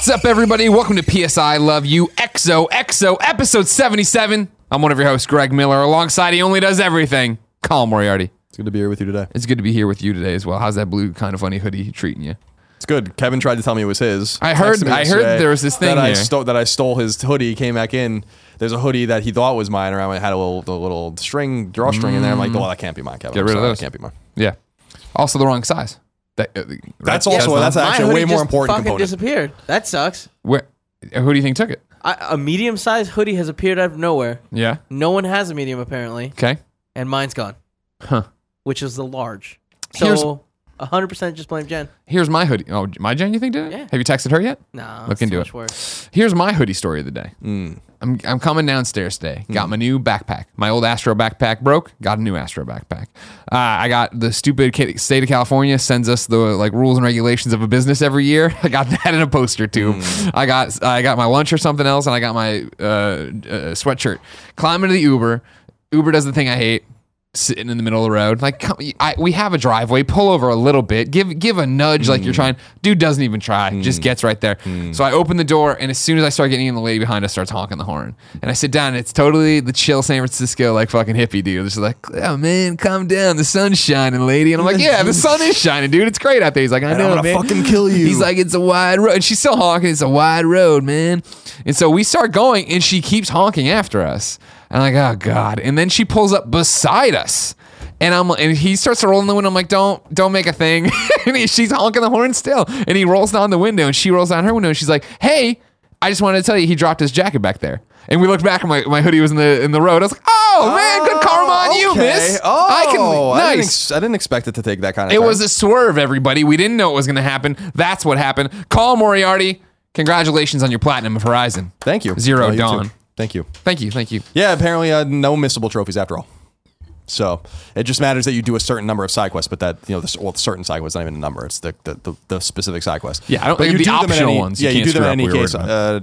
What's up, everybody? Welcome to PS I Love You XO XO episode 77. I'm one of your hosts, Greg Miller. Alongside, he only does everything. Colin Moriarty. It's good to be here with you today. It's good to be here with you today as well. How's that blue kind of funny hoodie treating you? It's good. Kevin tried to tell me it was his. I heard- Texted me I heard there was this thing that I here. stole that I stole his hoodie. Came back in. There's a hoodie that he thought was mine around. It had a little the little string drawstring in there. I'm like, mm. well, that can't be mine, Kevin. Get I'm rid of sorry, those. That can't be mine. Yeah. Also the wrong size. That, uh, That's right? also- not- that's actually a My way more just important fucking component. disappeared. That sucks. Where, who do you think took it? I, a medium-sized hoodie has appeared out of nowhere. Yeah. No one has a medium apparently, Okay. and mine's gone, Huh. which is the large. Here's- So, hundred percent just blame Jen. Here's my hoodie. Oh, my Jen, you think did it? Yeah. Have you texted her yet? No. Look it's into it. much work. Here's my hoodie story of the day. Mm. I'm, I'm coming downstairs today. Got my new backpack. My old Astro backpack broke. Got a new Astro backpack. Uh, I got the stupid state of California sends us the like rules and regulations of a business every year. I got that in a poster tube. I got I got my lunch or something else, and I got my uh, uh, sweatshirt. Climb into the Uber. Uber does the thing I hate. Sitting in the middle of the road, like come, I, we have a driveway. Pull over a little bit. Give give a nudge, like you're hmm. trying. Dude doesn't even try. Hmm. Just gets right there. Hmm. So I open the door, and as soon as I start getting in, the lady behind us starts honking the horn. And I sit down, and it's totally the chill San Francisco like fucking hippie dude. It's like, oh man, calm down. The sun's shining, lady. And I'm like, yeah, the sun is shining, dude. It's great out there. He's like, I know, I'm gonna fucking kill you. He's like, it's a wide road. And she's still honking. It's a wide road, man. And so we start going, and she keeps honking after us. And I'm like, oh god. And then she pulls up beside us. And I'm and he starts to roll in the window. I'm like, don't don't make a thing. and he, she's honking the horn still. And he rolls down the window, and she rolls down her window, and she's like, hey, I just wanted to tell you he dropped his jacket back there. And we looked back, and my, my hoodie was in the in the road. I was like, oh man, good oh, karma on you, miss. Oh, I can I didn't, nice. ex- I didn't expect it to take that kind of. It time. was a swerve, everybody. We didn't know it was going to happen. That's what happened. Colin Moriarty. Congratulations on your platinum of Horizon. Thank you. Zero Oh, Dawn. Thank you. Thank you. Thank you. Yeah, apparently uh, no missable trophies after all. So it just matters that you do a certain number of side quests, but that you know, the, well, certain side quests not even a number; it's the the, the, the specific side quest. Yeah, I don't- but the you do them in optional any, ones Yeah, you, can't do them in any we case. Uh,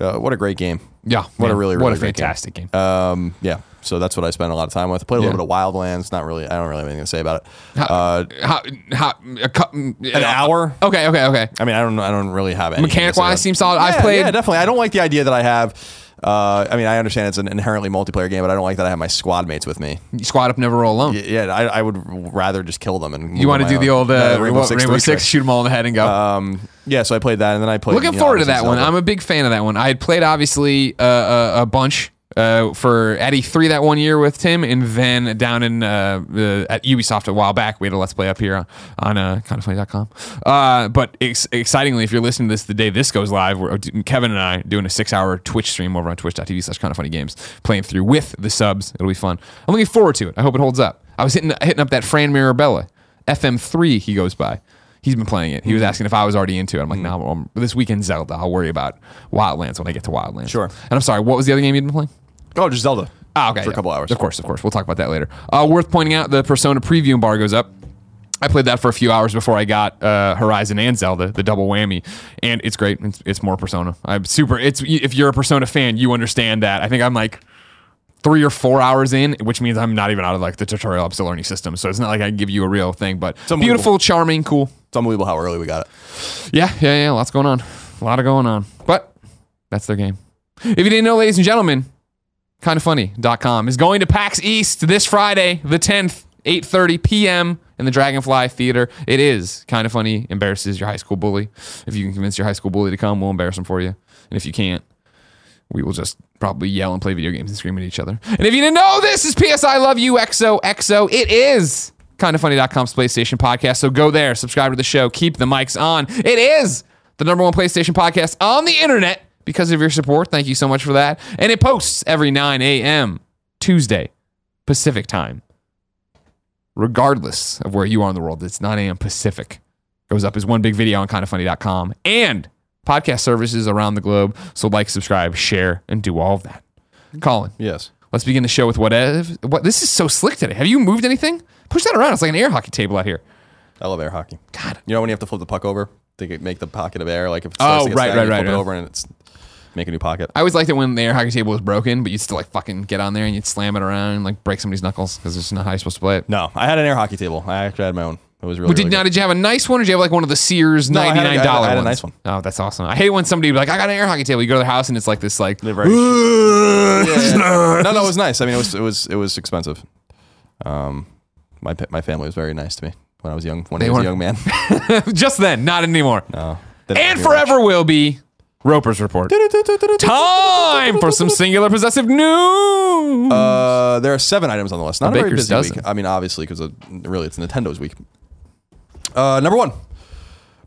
uh, what a great game! Yeah. What a man. really, what a really great game. fantastic game. Um, yeah, so that's what I spent a lot of time with. Played a Yeah. little bit of Wildlands. Not really. I don't really have anything to say about it. How, Uh, how, how, a cou- an hour. Okay. Okay. Okay. I mean, I don't. I don't really have any Mechanic wise, seems solid. Yeah, I've played. Yeah, definitely. I don't like the idea that I have. Uh, I mean, I understand it's an inherently multiplayer game, but I don't like that I have my squad mates with me. you squad up, never roll alone. Y- Yeah, I, I would rather just kill them and. You want to do the old uh, Rainbow what, Six, Rainbow Six, shoot them all in the head and go. Um, yeah, so I played that, and then I played. Looking you know, forward to that one. Zelda. I'm a big fan of that one. I had played obviously uh, a, a bunch uh, for at E3 that one year with Tim, and then down in uh, uh, at Ubisoft a while back. We had a Let's Play up here on, uh, kindafunny.com. Uh, but ex- excitingly, if you're listening to this the day this goes live, we're, Kevin and I doing a six hour Twitch stream over on twitch.tv slash kind of funny games, playing through with the subs. It'll be fun. I'm looking forward to it. I hope it holds up. I was hitting hitting up that Fran Mirabella FM3 he goes by. He's been playing it. He was asking if I was already into it. I'm like, no, nah, this weekend Zelda. I'll worry about Wildlands when I get to Wildlands. Sure. And I'm sorry, what was the other game you'd been playing? Oh, just Zelda. Ah, okay. For a couple hours. Of course, of course. We'll talk about that later. Uh, worth pointing out, the Persona preview embargo's up. I played that for a few hours before I got uh, Horizon and Zelda, the double whammy, and it's great. It's, it's more Persona. I'm super. It's if you're a Persona fan, you understand that. I think I'm like three or four hours in, which means I'm not even out of like the tutorial. I'm still learning systems, so it's not like I can give you a real thing. But beautiful, charming, cool. It's unbelievable how early we got it. Yeah, yeah, yeah. Lots going on. A lot of going on. But that's their game. If you didn't know, ladies and gentlemen, kindafunny.com is going to PAX East this Friday, the 10th, 8.30 p.m. in the Dragonfly Theater. It is kind of funny, embarrasses your high school bully. If you can convince your high school bully to come, we'll embarrass him for you. And if you can't, we will just probably yell and play video games and scream at each other. And if you didn't know, this is PS I Love You XO XO. It is kindafunny.com's PlayStation podcast. So go there, subscribe to the show, keep the mics on. It is the number one PlayStation podcast on the internet because of your support. Thank you so much for that. And it posts every 9 a.m. Tuesday Pacific time. Regardless of where you are in the world, it's 9 a.m. Pacific. Goes up as one big video on kindafunny.com and podcast services around the globe. So like, subscribe, share, and do all of that. Colin, Yes. let's begin the show with what if, what this is so slick today. Have you moved anything? Push that around. It's like an air hockey table out here. I love air hockey. God. You know when you have to flip the puck over to get, make the pocket of air, like if it Oh, starts to get right, right, flip right, it over and it's make a new pocket. I always liked it when the air hockey table was broken, but you'd still like fucking get on there and you'd slam it around and like break somebody's knuckles because it's not how you're supposed to play it. No, I had an air hockey table. I actually had my own. It was really. But did really now good. did you have a nice one or did you have like one of the Sears No, I had a- I had nine a- dollar I had a ones? nice one. Oh, that's awesome. I hate when somebody be like, I got an air hockey table. You go to their house and it's like this like They're very- no, no, it was nice. I mean, it was it was it was expensive. Um, my pa- my family was very nice to me when I was young. When They I was a weren't- young man. just then, not anymore. No, They didn't and give me much. forever will be Roper's report. Time for some singular possessive news. Uh, there are seven items on the list. Not a, very baker's busy dozen. week. I mean, obviously, because really it's Nintendo's week. Uh, number one,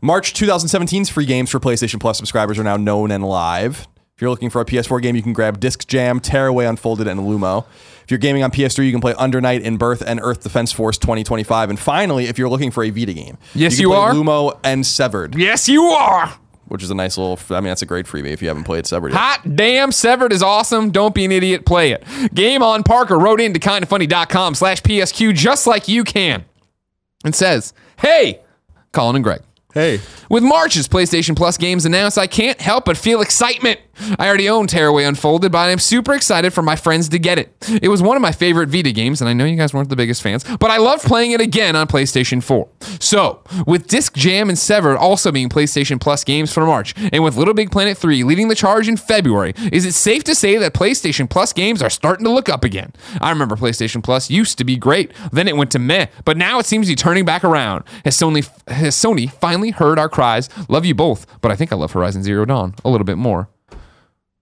March 2017's free games for PlayStation Plus subscribers are now known and live. If you're looking for a PS4 game, you can grab Disc Jam, Tearaway Unfolded, and Lumo. If you're gaming on PS3, you can play Under Night, In Birth, and Earth Defense Force 2025. And finally, if you're looking for a Vita game, Yes, can you play are. Lumo and Severed, yes, you are. Which is a nice little. I mean, that's a great freebie if you haven't played Severed. Yet. Hot damn, Severed is awesome. Don't be an idiot, play it. Game on Parker wrote into kindafunny.com slash PSQ just like you can and says, Hey, Colin and Greg. Hey, With March's PlayStation Plus games announced, I can't help but feel excitement. I already own Tearaway Unfolded, but I'm super excited for my friends to get it. It was one of my favorite Vita games, and I know you guys weren't the biggest fans, but I loved playing it again on PlayStation 4. So, with Disc Jam and Severed also being PlayStation Plus games for March, and with Little Big Planet 3 leading the charge in February, is it safe to say that PlayStation Plus games are starting to look up again? I remember PlayStation Plus used to be great, then it went to meh, but now it seems to be turning back around. Has Sony, has Sony finally heard our cries? Love you both, but I think I love Horizon Zero Dawn a little bit more.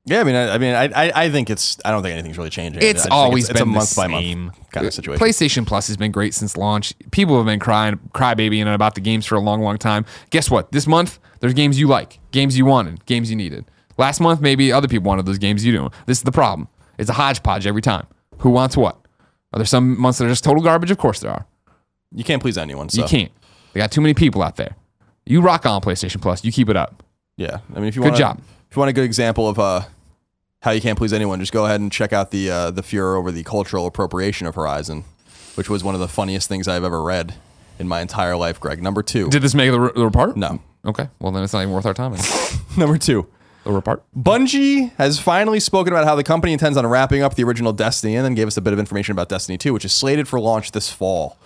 Yeah, I mean, I, I mean, I, I, I think it's. I don't think anything's really changing. It's always it's, been a month the by same. month kind of situation. PlayStation Plus has been great since launch. People have been crying, crybabying about the games for a long, long time. Guess what? This month, there's games you like, games you wanted, games you needed. Last month, maybe other people wanted those games you don't. This is the problem. It's a hodgepodge every time. Who wants what? Are there some months that are just total garbage? Of course there are. You can't please anyone. So. You can't. They got too many people out there. You rock on PlayStation Plus. You keep it up. Yeah, I mean, if you Good want, job. If you want a good example of uh, how you can't please anyone, just go ahead and check out the uh, the furor over the cultural appropriation of Horizon, which was one of the funniest things I've ever read in my entire life. Greg, number two. Did this make the, the report? no, Okay. Well, then it's not even worth our time. number two. the report. Bungie has finally spoken about how the company intends on wrapping up the original Destiny and then gave us a bit of information about Destiny 2, which is slated for launch this fall.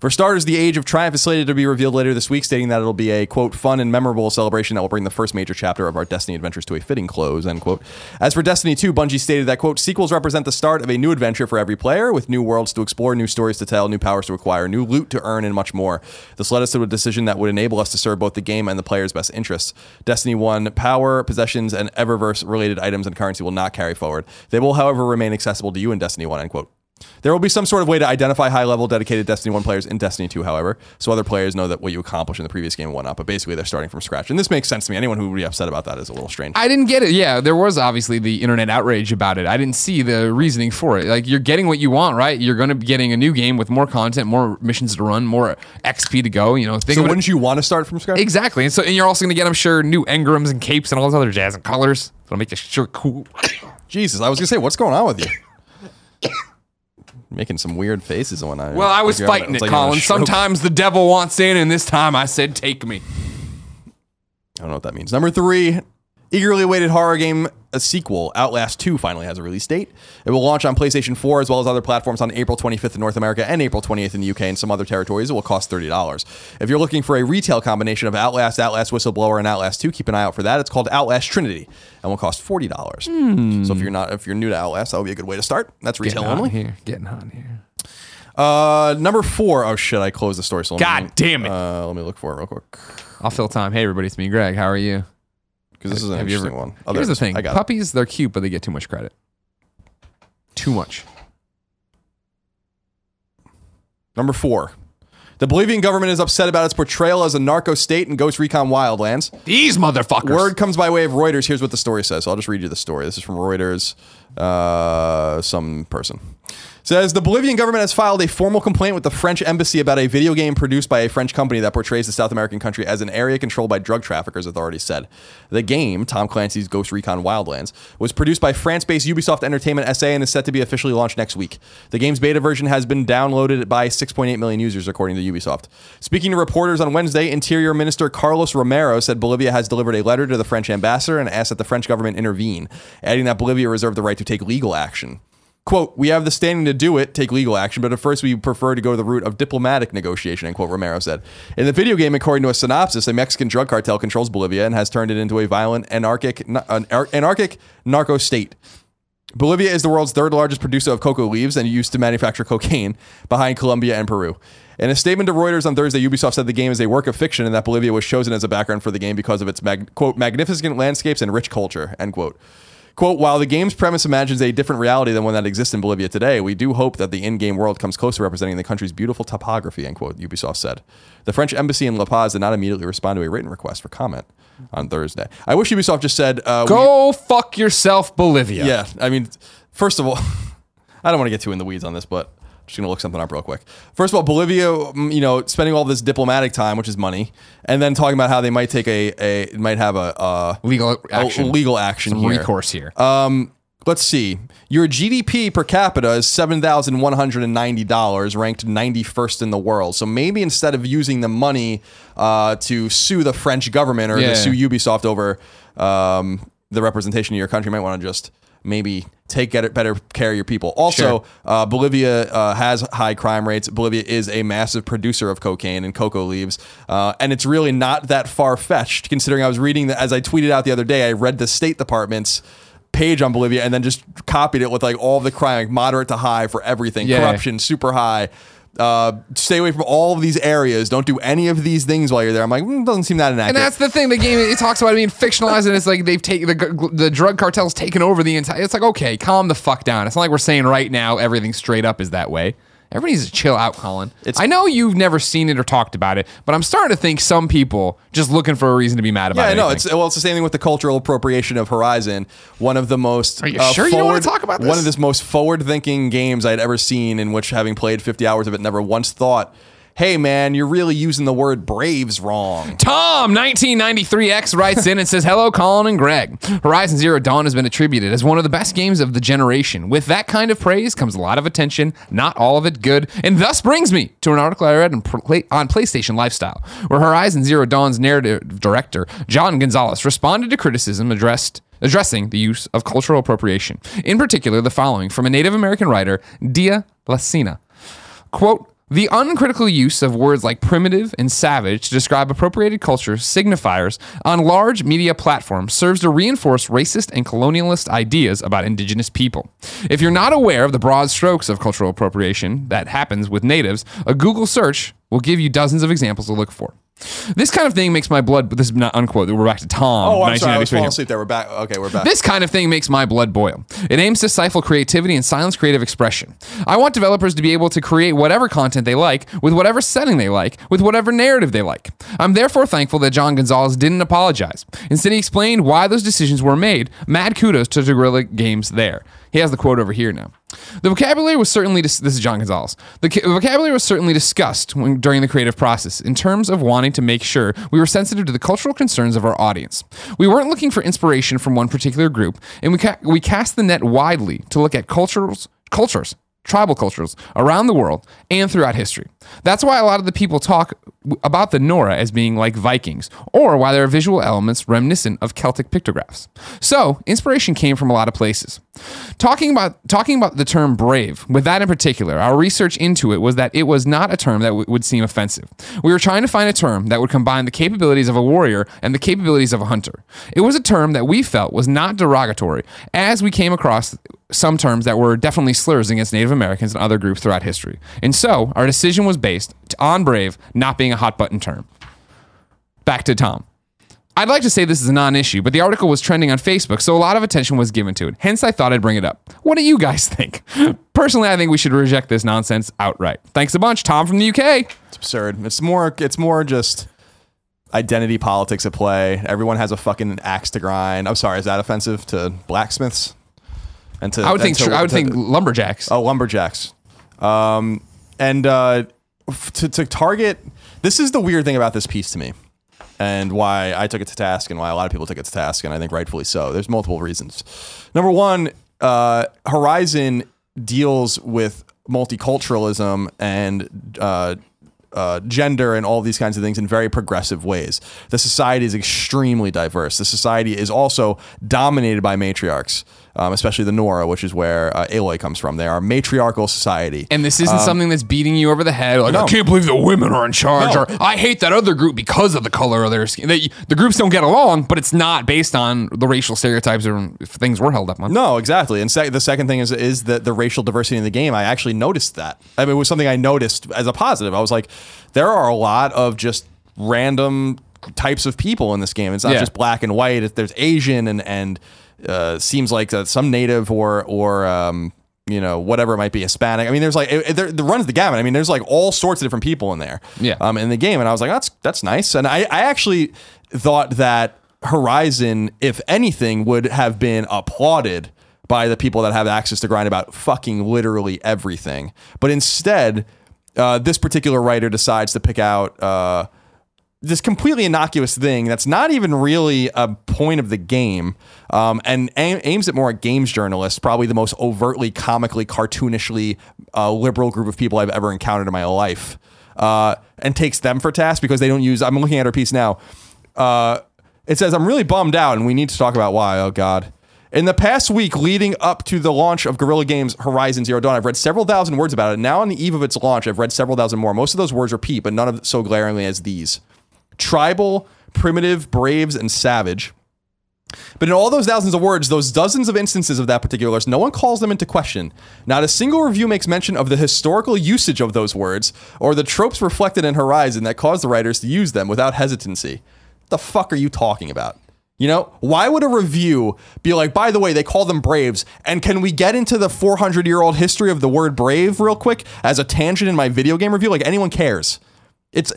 For starters, the Age of Triumph is slated to be revealed later this week, stating that it'll be a, quote, fun and memorable celebration that will bring the first major chapter of our Destiny adventures to a fitting close, end quote. As for Destiny 2, Bungie stated that, quote, sequels represent the start of a new adventure for every player, with new worlds to explore, new stories to tell, new powers to acquire, new loot to earn, and much more. This led us to a decision that would enable us to serve both the game and the player's best interests. Destiny 1 power, possessions, and Eververse related items and currency will not carry forward. They will, however, remain accessible to you in Destiny 1, end quote. There will be some sort of way to identify high level dedicated Destiny 1 players in Destiny 2, however, so other players know that what you accomplished in the previous game and whatnot. But basically, they're starting from scratch. And this makes sense to me. Anyone who would be upset about that is a little strange. I didn't get it. Yeah, there was obviously the internet outrage about it. I didn't see the reasoning for it. Like you're getting what you want, right? You're going to be getting a new game with more content, more missions to run, more XP to go. You know, think so wouldn't you want to start from scratch? exactly. And so, and you're also going to get, I'm sure, new engrams and capes and all those other jazz and colors. That'll make you sure cool. Jesus, I was gonna say, what's going on with you? Making some weird faces when I. Well, I was like fighting it, like having a Colin. Sometimes the devil wants in, and this time I said, "Take me." I don't know what that means. Number three, eagerly awaited horror game a sequel, Outlast 2, finally has a release date. It will launch on PlayStation 4 as well as other platforms on April 25th in North America and April 28th in the UK and some other territories. It will cost $30. If you're looking for a retail combination of Outlast, Outlast Whistleblower, and Outlast 2, keep an eye out for that. It's called Outlast Trinity and will cost $40. So if you're not if you're new to Outlast, that would be a good way to start. That's retail Getting only. here. Getting hot here. Uh, number four. Oh shit! I closed the story. So God me, damn it. Uh, let me look for it real quick I'll fill time. Hey, everybody, it's me, Greg. How are you? Because this is an Have you interesting ever- one. Oh, there Here's the is. thing: I got it. puppies, they're cute, but they get too much credit. Too much. Number four. The Bolivian government is upset about its portrayal as a narco state in Ghost Recon Wildlands. These motherfuckers. Word comes by way of Reuters. Here's what the story says. So I'll just read you the story. This is from Reuters, uh, some person. Says the Bolivian government has filed a formal complaint with the French embassy about a video game produced by a French company that portrays the South American country as an area controlled by drug traffickers, authorities said. The game, Tom Clancy's Ghost Recon Wildlands, was produced by France based Ubisoft Entertainment SA and is set to be officially launched next week. The game's beta version has been downloaded by 6.8 million users, according to Ubisoft. Speaking to reporters on Wednesday, Interior Minister Carlos Romero said Bolivia has delivered a letter to the French ambassador and asked that the French government intervene, adding that Bolivia reserved the right to take legal action. Quote, we have the standing to do it, take legal action, but at first we prefer to go the route of diplomatic negotiation, end quote, Romero said. In the video game, according to a synopsis, a Mexican drug cartel controls Bolivia and has turned it into a violent, anarchic, anarchic narco state. Bolivia is the world's third largest producer of coca leaves and used to manufacture cocaine, behind Colombia and Peru. In a statement to Reuters on Thursday, Ubisoft said the game is a work of fiction and that Bolivia was chosen as a background for the game because of its mag- quote magnificent landscapes and rich culture end quote. Quote, while the game's premise imagines a different reality than one that exists in Bolivia today, we do hope that the in-game world comes close to representing the country's beautiful topography, end quote, Ubisoft said. The French embassy in La Paz did not immediately respond to a written request for comment on Thursday. I wish Ubisoft just said, uh, we- Go fuck yourself, Bolivia. yeah, I mean, first of all, I don't want to get too in the weeds on this, but just gonna look something up real quick. First of all, Bolivia, mm, you know, spending all this diplomatic time, which is money, and then talking about how they might take a, a might have a, a, Legal a action. legal action Some here. recourse here. Um, let's see. Your GDP per capita is seven thousand one hundred and ninety dollars, ranked ninety first in the world. So maybe instead of using the money uh, to sue the French government or Yeah. to sue Ubisoft over um, the representation of your country, you might want to just maybe take better care of your people. Also, Sure. uh, Bolivia uh, has high crime rates. Bolivia is a massive producer of cocaine and cocoa leaves, uh, and it's really not that far fetched. Considering I was reading that as I tweeted out the other day, I read the State Department's page on Bolivia and then just copied it with like all the crime, like moderate to high for everything, Yeah. corruption super high. Uh, stay away from all of these areas. Don't do any of these things while you're there. I'm like, mm, doesn't seem that inaccurate. And that's the thing. The game it talks about it being fictionalized, and it's like they've taken the the drug cartels taken over the entire. It's like okay, calm the fuck down. It's not like we're saying right now everything straight up is that way. Everybody needs to chill out, Colin. It's- I know you've never seen it or talked about it, but I'm starting to think some people just looking for a reason to be mad about Yeah, it. no, it's well, it's the same thing with the cultural appropriation of Horizon. One of the most Are you uh, sure you don't wanna talk about this? One of the most forward-thinking games I'd ever seen, in which having played 50 hours of it, never once thought, "Hey, man, you're really using the word braves wrong." Tom 1993X writes in and says, Hello, Colin and Greg. Horizon Zero Dawn has been attributed as one of the best games of the generation. With that kind of praise comes a lot of attention, not all of it good, and thus brings me to an article I read on, PlayStation Lifestyle, where Horizon Zero Dawn's narrative director, John Gonzalez, responded to criticism addressed addressing the use of cultural appropriation. In particular, the following from a Native American writer, Dia Lacina. Quote, the uncritical use of words like primitive and savage to describe appropriated culture signifiers on large media platforms serves to reinforce racist and colonialist ideas about indigenous people. If you're not aware of the broad strokes of cultural appropriation that happens with natives, a Google search will give you dozens of examples to look for. This kind of thing makes my blood, this is not unquote. We're back to Tom. Oh, I'm sorry, I was 1993 falling asleep there. We're back. Okay, we're back. This kind of thing makes my blood boil. It aims to stifle creativity and silence creative expression. I want developers to be able to create whatever content they like, with whatever setting they like, with whatever narrative they like. I'm therefore thankful that John Gonzalez didn't apologize. Instead, he explained why those decisions were made. Mad kudos to Guerrilla Games there. He has the quote over here now. The vocabulary was certainly dis- this is John Gonzalez. The ca- vocabulary was certainly discussed when, during the creative process in terms of wanting to make sure we were sensitive to the cultural concerns of our audience. We weren't looking for inspiration from one particular group, and we ca- we cast the net widely to look at cultures cultures tribal cultures around the world and throughout history. That's why a lot of the people talk about the Nora as being like Vikings, or why there are visual elements reminiscent of Celtic pictographs. So, inspiration came from a lot of places. Talking about talking about the term brave, with that in particular, our research into it was that it was not a term that w- would seem offensive. We were trying to find a term that would combine the capabilities of a warrior and the capabilities of a hunter. It was a term that we felt was not derogatory, as we came across some terms that were definitely slurs against Native Americans and other groups throughout history. And so, our decision was based on brave not being a hot button term. Back to Tom. I'd like to say this is a non issue, but the article was trending on Facebook, so a lot of attention was given to it. Hence, I thought I'd bring it up. What do you guys think? Personally, I think we should reject this nonsense outright. Thanks a bunch, Tom from the UK. It's absurd. It's more. It's more just identity politics at play. Everyone has a fucking axe to grind. I'm sorry. Is that offensive to blacksmiths? And to I would think to- I would to- think lumberjacks. Oh, lumberjacks. Um, and uh, f- to, to target, this is the weird thing about this piece to me, and why I took it to task, and why a lot of people took it to task, and I think rightfully so. There's multiple reasons. Number one, uh, Horizon deals with multiculturalism and uh, uh, gender and all these kinds of things in very progressive ways. The society is extremely diverse. The society is also dominated by matriarchs. Um, especially the Nora, which is where uh, Aloy comes from. They are a matriarchal society. And this isn't something that's beating you over the head. Like, Um, no. I can't believe the women are in charge, No. or I hate that other group because of the color of their skin. They, the groups don't get along, but it's not based on the racial stereotypes or things we're held up on. No, exactly. And sec- the second thing is is the the racial diversity in the game. I actually noticed that. I mean, it was something I noticed as a positive. I was like, there are a lot of just random types of people in this game. It's not Yeah. just black and white. It- There's Asian and and uh, seems like uh, some native or or um, you know whatever it might be Hispanic. I mean, there's like it, it, it runs the gamut. I mean, there's like all sorts of different people in there. Yeah. Um, in the game, and I was like, that's that's nice. And I I actually thought that Horizon, if anything, would have been applauded by the people that have access to grind about fucking literally everything. But instead, uh, this particular writer decides to pick out uh, this completely innocuous thing that's not even really a point of the game um, and aim, aims it more at games journalists, probably the most overtly, comically, cartoonishly uh, liberal group of people I've ever encountered in my life. Uh, and takes them for task because they don't use. I'm looking at her piece now. Uh, it says, I'm really bummed out, and we need to talk about why. Oh, God. In the past week leading up to the launch of Guerrilla Games Horizon Zero Dawn, I've read several thousand words about it. Now, on the eve of its launch, I've read several thousand more. Most of those words repeat, but none of so glaringly as these tribal, primitive, braves, and savage. But in all those thousands of words, those dozens of instances of that particular list, no one calls them into question. Not a single review makes mention of the historical usage of those words or the tropes reflected in Horizon that caused the writers to use them without hesitancy. the fuck are you talking about? You know, why would a review be like, by the way, they call them Braves? And can we get into the 400 year old history of the word brave real quick as a tangent in my video game review? Like, anyone cares. It's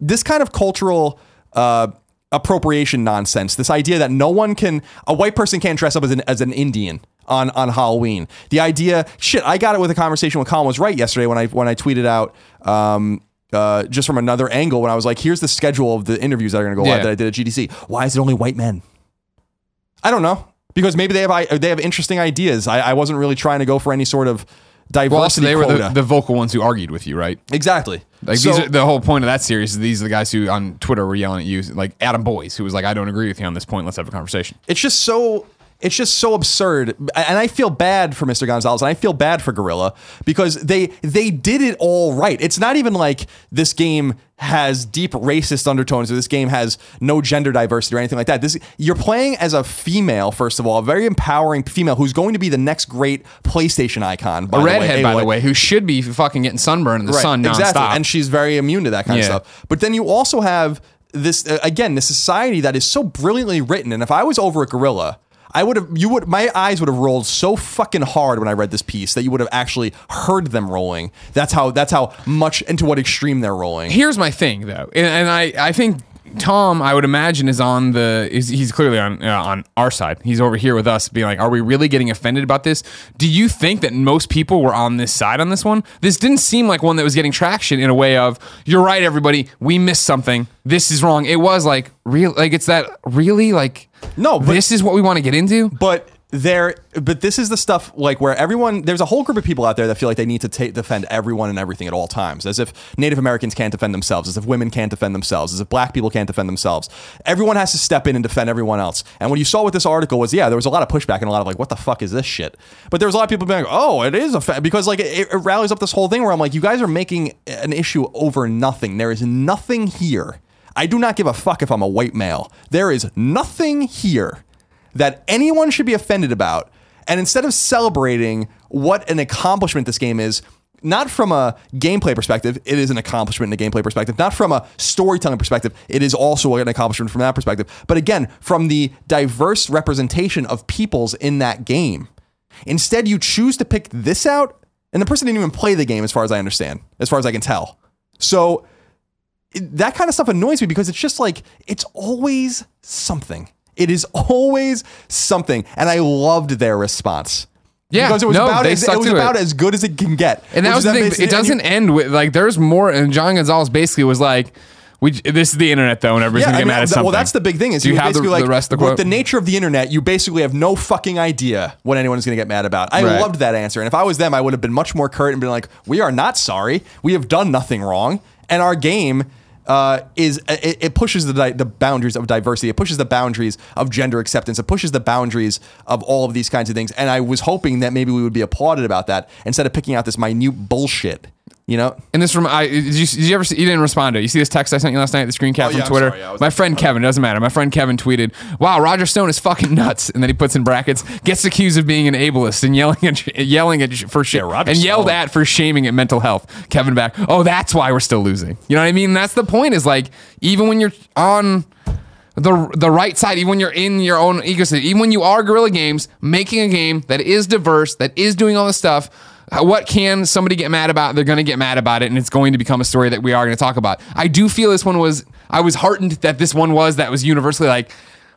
this kind of cultural uh, appropriation nonsense. This idea that no one can, a white person can't dress up as an, as an Indian on, on Halloween. The idea, shit, I got it with a conversation with Colin was right yesterday when I when I tweeted out. Um, uh, just from another angle, when I was like, "Here's the schedule of the interviews that are going to go Yeah. live that I did at GDC. Why is it only white men?" I don't know because maybe they have i- they have interesting ideas. I, I wasn't really trying to go for any sort of diversity Well, also they were the, the vocal ones who argued with you, right? exactly. Like So- these are the whole point of that series. is These are the guys who on Twitter were yelling at you, like Adam Boyes, who was like, "I don't agree with you on this point. Let's have a conversation." it's just so it's just so absurd and i feel bad for mr gonzalez and i feel bad for Guerrilla because they they did it all right it's not even like this game has deep racist undertones or this game has no gender diversity or anything like that this you're playing as a female first of all a very empowering female who's going to be the next great playstation icon by A the way, redhead, by the way, who should be fucking getting sunburned in the sun nonstop. Exactly. And she's very immune to that kind Yeah. of stuff. But then you also have this uh, again, the society that is so brilliantly written. And if I was over at Guerrilla, I would have you would my eyes would have rolled so fucking hard when I read this piece that you would have actually heard them rolling. That's how that's how much into what extreme they're rolling. Here's my thing, though, and, and I, I think Tom, I would imagine, is on the is he's clearly on uh, on our side. He's over here with us, being like, "Are we really getting offended about this?" Do you think that most people were on this side on this one? This didn't seem like one that was getting traction in a way of, "You're right, everybody, we missed something. This is wrong." It was like real, like it's that really like No, but- this is what we want to get into. But there, but this is the stuff like where everyone there's a whole group of people out there that feel like they need to defend everyone and everything at all times, as if Native Americans can't defend themselves, as if women can't defend themselves, as if Black people can't defend themselves. Everyone has to step in and defend everyone else. And what you saw with this article was, yeah, there was a lot of pushback and a lot of like, what the fuck is this shit? But there was a lot of people being like, oh, it is a fa-, because like it, it rallies up this whole thing where I'm like, you guys are making an issue over nothing. There is nothing here. I do not give a fuck if I'm a white male. There is nothing here that anyone should be offended about. And instead of celebrating what an accomplishment this game is, not from a gameplay perspective, it is an accomplishment in a gameplay perspective. Not from a storytelling perspective, it is also an accomplishment from that perspective. But again, from the diverse representation of peoples in that game. Instead, you choose to pick this out, and the person didn't even play the game, as far as I understand, as far as I can tell. So that kind of stuff annoys me because it's just like it's always something. It is always something, and I loved their response. Yeah, because it was no, about as, it was about it. as good as it can get. And that was the thing. It doesn't end with like there's more. And John Gonzalez basically was like, "We this is the internet though, and everybody's Yeah, gonna I get mean, mad at something." well, that's the big thing. Is Do you have the, basically like, the rest of the with quote? the nature of the internet, you basically have no fucking idea what anyone's going to get mad about. I Right. loved that answer, and if I was them, I would have been much more curt and been like, "We are not sorry. We have done nothing wrong, and our game." Uh, is it, it pushes the di- the boundaries of diversity. It pushes the boundaries of gender acceptance. It pushes the boundaries of all of these kinds of things. And I was hoping that maybe we would be applauded about that instead of picking out this minute bullshit. You know, And this from I did you, did you ever see, you didn't respond to it. You see this text I sent you last night, the screen cap Oh, from yeah, I'm Twitter. sorry, yeah, My friend uh, Kevin, it doesn't matter. My friend Kevin tweeted, "Wow, Roger Stone is fucking nuts," and then he puts in brackets, gets accused of being an ableist and yelling at yelling at for shit Roger and yelled Stone. at for shaming at mental health. Kevin back, "Oh, that's why we're still losing." You know what I mean? That's the point. Is like even when you're on the the right side, even when you're in your own ecosystem, even when you are Guerrilla Games, making a game that is diverse, that is doing all this stuff. Uh, What can somebody get mad about? They're going to get mad about it, and it's going to become a story that we are going to talk about. I do feel this one was. I was heartened that this one was that was universally like,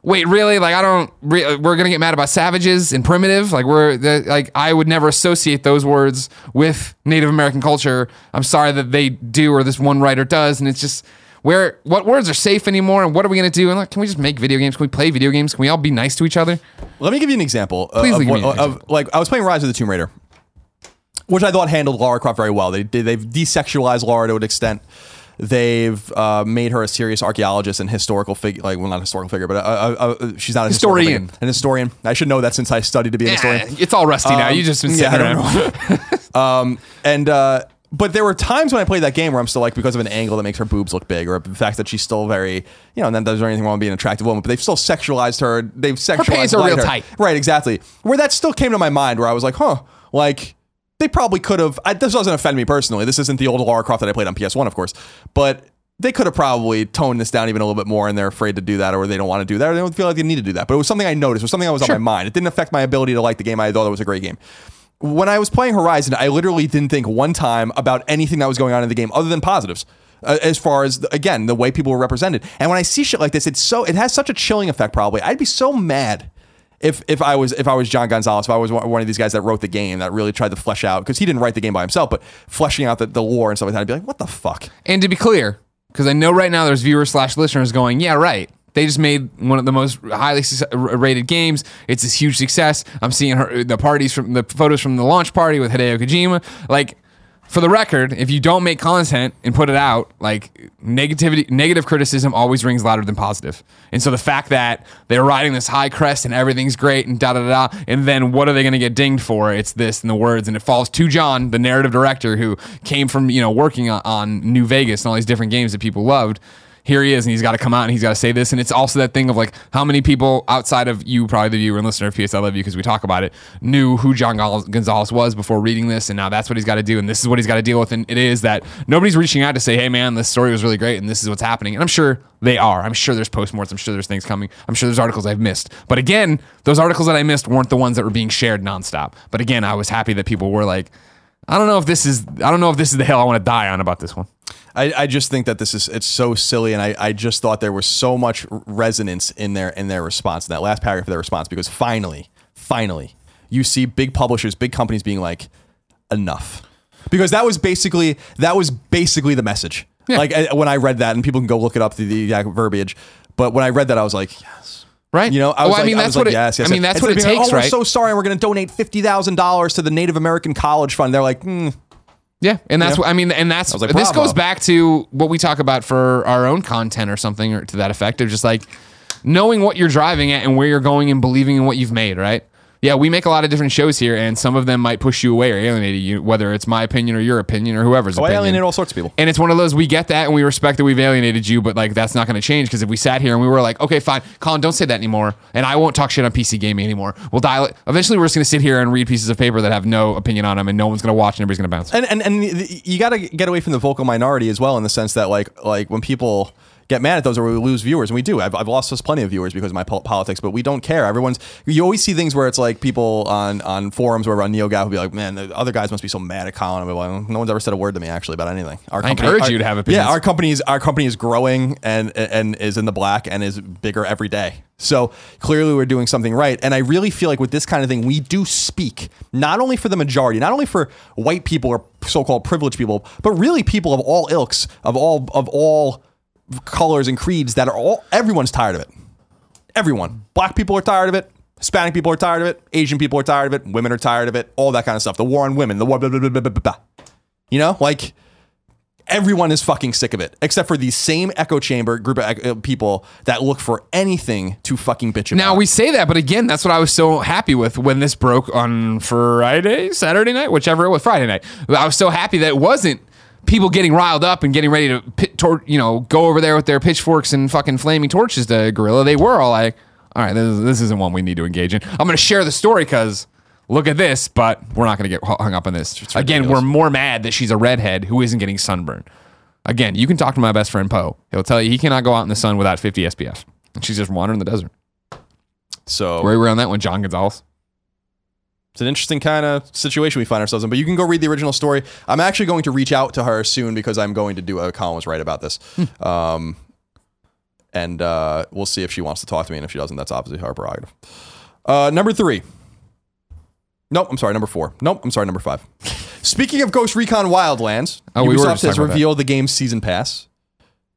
wait, really? Like, I don't. Re- we're going to get mad about savages and primitive. Like, we're the, like, I would never associate those words with Native American culture. I'm sorry that they do, or this one writer does, and it's just where what words are safe anymore and what are we going to do and like can we just make video games can we play video games can we all be nice to each other Let me give you an example. uh, Please of, what- an of- example. like I was playing Rise of the Tomb Raider, which I thought handled Lara Croft very well. They they've desexualized Lara to an extent. They've uh, made her a serious archaeologist and historical figure. Like, well, not historical figure, but uh, uh, uh, she's not a historical Historian. figure. An historian. I should know that since I studied to be an historian. Eh, it's all rusty now Um, you just been yeah, sitting don't around Um, and uh, but there were times when I played that game where I'm still like because of an angle that makes her boobs look big, or the fact that she's still very, you know, and then there's anything wrong with being an attractive woman, but they've still sexualized her. They've sexualized her. pants are real her. tight. right? Exactly. Where that still came to my mind, where I was like, huh, like. They probably could have. This doesn't offend me personally. This isn't the old Lara Croft that I played on PS1, of course. But they could have probably toned this down even a little bit more, and they're afraid to do that, or they don't want to do that, or they don't feel like they need to do that. But it was something I noticed. It was something that was Sure. on my mind. It didn't affect my ability to like the game. I thought it was a great game when I was playing Horizon, I literally didn't think one time about anything that was going on in the game other than positives. Uh, as far as again the way people were represented, and when I see shit like this, it's so it has such a chilling effect. Probably, I'd be so mad if if I was if I was John Gonzalez, if I was one of these guys that wrote the game that really tried to flesh out because he didn't write the game by himself, but fleshing out the, the lore and stuff like that. I'd be like, what the fuck? and to be clear because i know right now there's viewers slash listeners going yeah right they just made one of the most highly rated games. It's this huge success. I'm seeing her the parties from the photos from the launch party with Hideo Kojima. Like, for the record, if you don't make content and put it out, like negativity, negative criticism always rings louder than positive. And so the fact that they're riding this high crest and everything's great and da da da, da, and then what are they going to get dinged for? It's this and the words, and it falls to John, the narrative director who came from you know working on, on New Vegas and all these different games that people loved here he is and he's got to come out and he's got to say this. And it's also that thing of like how many people outside of you probably the viewer and listener of ps i love you because we talk about it knew who john Gonzalez- was before reading this and now that's what he's got to do and this is what he's got to deal with and it is that nobody's reaching out to say hey man this story was really great and this is what's happening. And i'm sure they are. I'm sure there's postmorts i'm sure there's things coming. I'm sure there's articles i've missed. But again those articles that i missed weren't the ones that were being shared nonstop. But again i was happy that people were like i don't know if this is i don't know if this is the hill i want to die on about this one I, I just think that this is it's so silly, and I, I just thought there was so much resonance in their in their response in that last paragraph of their response because finally, finally, you see big publishers, big companies being like, enough, because that was basically that was basically the message. Yeah. Like I- when I read that, and people can go look it up through the exact verbiage, but when I read that, I was like, yes. right You know, I Well, was like, mean I that's was what like, it, yes, yes. i mean that's what it Instead of being takes like, oh, right We're so sorry. We're going to donate fifty thousand dollars to the Native American College Fund. They're like, hmm, Yeah, and that's what I mean, and that's like, this goes back to what we talk about for our own content or something or to that effect of just like knowing what you're driving at and where you're going and believing in what you've made, right? Yeah, we make a lot of different shows here, and some of them might push you away or alienate you, whether it's my opinion or your opinion or whoever's oh, I opinion. alienate all sorts of people. And it's one of those we get that and we respect that we've alienated you, but like that's not going to change because if we sat here and we were like, okay, fine, Colin, don't say that anymore, and I won't talk shit on PC gaming anymore. We'll dial it. Eventually, we're just going to sit here and read pieces of paper that have no opinion on them, and no one's going to watch and everybody's going to bounce. and and and you got to get away from the vocal minority as well in the sense that like like when people get mad at those or we lose viewers and we do. I've, I've lost us plenty of viewers because of my pol- politics but we don't care. Everyone's you always see things where it's like people on on forums or on NeoGAF will be like man the other guys must be so mad at Colin. I'm like no one's ever said a word to me actually about anything. Our I encourage our- you to have opinions. yeah our company is our company is growing and and is in the black and is bigger every day. So clearly we're doing something right. And I really feel like with this kind of thing, we do speak not only for the majority, not only for white people or so-called privileged people, but really people of all ilks, of all of all colors and creeds that are all everyone's tired of it. Everyone. Black people are tired of it. Hispanic people are tired of it. Asian people are tired of it. Women are tired of it. All that kind of stuff. The war on women. The war. Blah, blah, blah. You know, like Everyone is fucking sick of it, except for the same echo chamber group of uh, people that look for anything to fucking bitch about. Now we say that, but again, that's what I was so happy with when this broke on Friday, Saturday night, whichever it was, Friday night. I was so happy that it wasn't people getting riled up and getting ready to pit tor- you know go over there with their pitchforks and fucking flaming torches to Guerrilla. They were all like, "All right, this, is, this isn't one we need to engage in." I'm going to share the story because. Look at this, but we're not going to get hung up on this. Again, we're more mad that she's a redhead who isn't getting sunburned. Again, you can talk to my best friend Poe. He'll tell you he cannot go out in the sun without 50 SPF. And she's just wandering the desert. so Where we were on that one, John Gonzalez. It's an interesting kind of situation we find ourselves in. But you can go read the original story. I'm actually going to reach out to her soon because I'm going to do a columnist write about this. Hmm. Um, and uh, we'll see if she wants to talk to me, and if she doesn't, that's obviously her prerogative. Uh, number three. Nope, I'm sorry, number four. Nope, I'm sorry, number five. Speaking of Ghost Recon Wildlands, Oh, we Ubisoft just has about that. the game's season pass.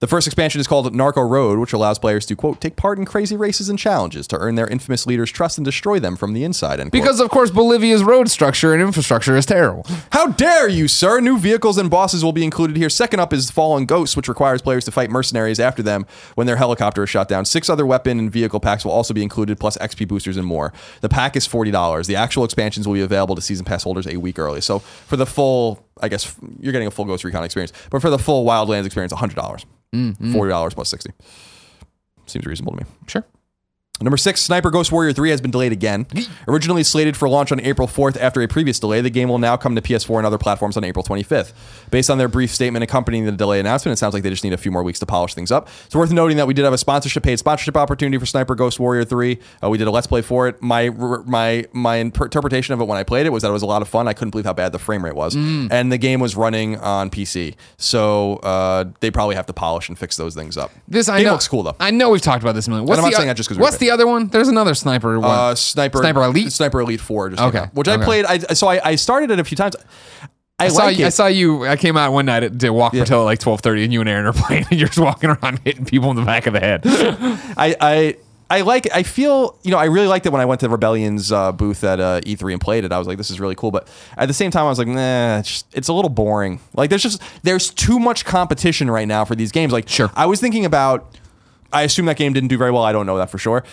The first expansion is called Narco Road, which allows players to, quote, take part in crazy races and challenges to earn their infamous leaders' trust and destroy them from the inside, end quote. Because, of course, Bolivia's road structure and infrastructure is terrible. How dare you, sir? New vehicles and bosses will be included here. Second up is Fallen Ghosts, which requires players to fight mercenaries after them when their helicopter is shot down. Six other weapon and vehicle packs will also be included, plus XP boosters and more. The pack is $40. The actual expansions will be available to season pass holders a week early. So for the full, I guess you're getting a full Ghost Recon experience, but for the full Wildlands experience, $100. Mm, mm. $40 plus 60 Seems reasonable to me. Sure. Number six, Sniper Ghost Warrior 3 has been delayed again. Originally slated for launch on April 4th after a previous delay, the game will now come to PS4 and other platforms on April 25th. Based on their brief statement accompanying the delay announcement, it sounds like they just need a few more weeks to polish things up. It's worth noting that we did have a sponsorship, paid sponsorship opportunity for Sniper Ghost Warrior 3. Uh, we did a Let's Play for it. My my my interpretation of it when I played it was that it was a lot of fun. I couldn't believe how bad the frame rate was. And the game was running on PC. So uh, they probably have to polish and fix those things up. This I game know looks cool, though. I know we've talked about this a million. What's I'm not the, saying that just 'cause we were the other one? There's another sniper one. Uh, sniper, Sniper Elite? Sniper Elite Four. Just Okay, out, which I played. I so I, I started it a few times. I, I saw, like you, it. I saw you. I came out one night at, to walk for till like twelve thirty, and you and Aaron are playing, and you're just walking around hitting people in the back of the head. I, I I like. I feel you know I really liked it when I went to Rebellion's uh, booth at uh, E3 and played it. I was like, this is really cool. But at the same time, I was like, nah, it's, just, it's a little boring. Like there's just there's too much competition right now for these games. Like Sure. I was thinking about. I assume that game didn't do very well. I don't know that for sure.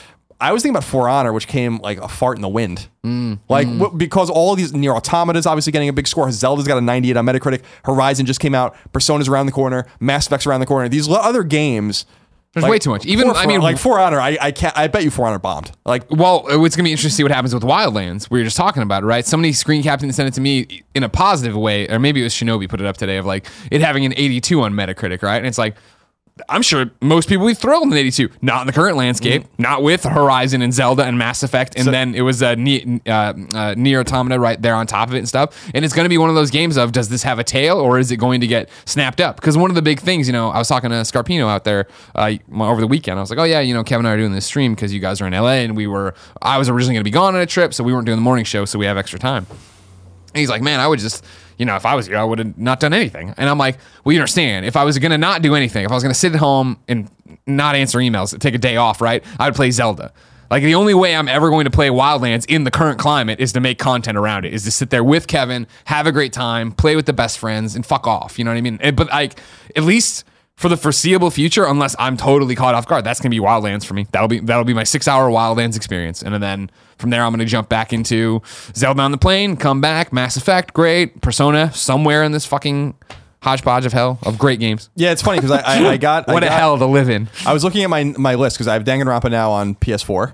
I was thinking about For Honor, which came like a fart in the wind. Mm, like mm. wh- because all these NieR: Automata is obviously getting a big score. Zelda's got a 98 on Metacritic. Horizon just came out. Persona's around the corner. Mass Effect's around the corner. These other games. There's like, way too much. Even For- I mean, like For Honor, I, I can't. I bet you For Honor bombed. Like Well, it's gonna be interesting to see what happens with Wildlands. We were just talking about it, right? Somebody screen capped and sent it to me in a positive way, or maybe it was Shinobi put it up today of like it having an 82 on Metacritic, right? And it's like. I'm sure most people would be thrilled in 82. Not in the current landscape. Not with Horizon and Zelda and Mass Effect, and then it was a ne- uh, uh, NieR: Automata right there on top of it and stuff. And it's going to be one of those games of does this have a tail or is it going to get snapped up? Because one of the big things, you know, I was talking to Scarpino out there uh, over the weekend. I was like, oh yeah, you know, Kevin and I are doing this stream because you guys are in LA and we were. I was originally going to be gone on a trip, so we weren't doing the morning show, so we have extra time. And he's like, man, I would just, you know, if I was you, I would have not done anything. And I'm like, well, you understand, if I was going to not do anything, if I was going to sit at home and not answer emails, take a day off, right? I would play Zelda. Like the only way I'm ever going to play Wildlands in the current climate is to make content around it, is to sit there with Kevin, have a great time, play with the best friends, and fuck off. You know what I mean? Eh, But like, at least for the foreseeable future, unless I'm totally caught off guard, that's gonna be Wildlands for me. That'll be that'll be my six hour Wildlands experience, and then from there I'm gonna jump back into Zelda on the plane, come back, Mass Effect, great, Persona, somewhere in this fucking hodgepodge of hell of great games. yeah, it's funny because I, I I got I What a hell to live in. I was looking at my my list because I have Danganronpa now on PS4,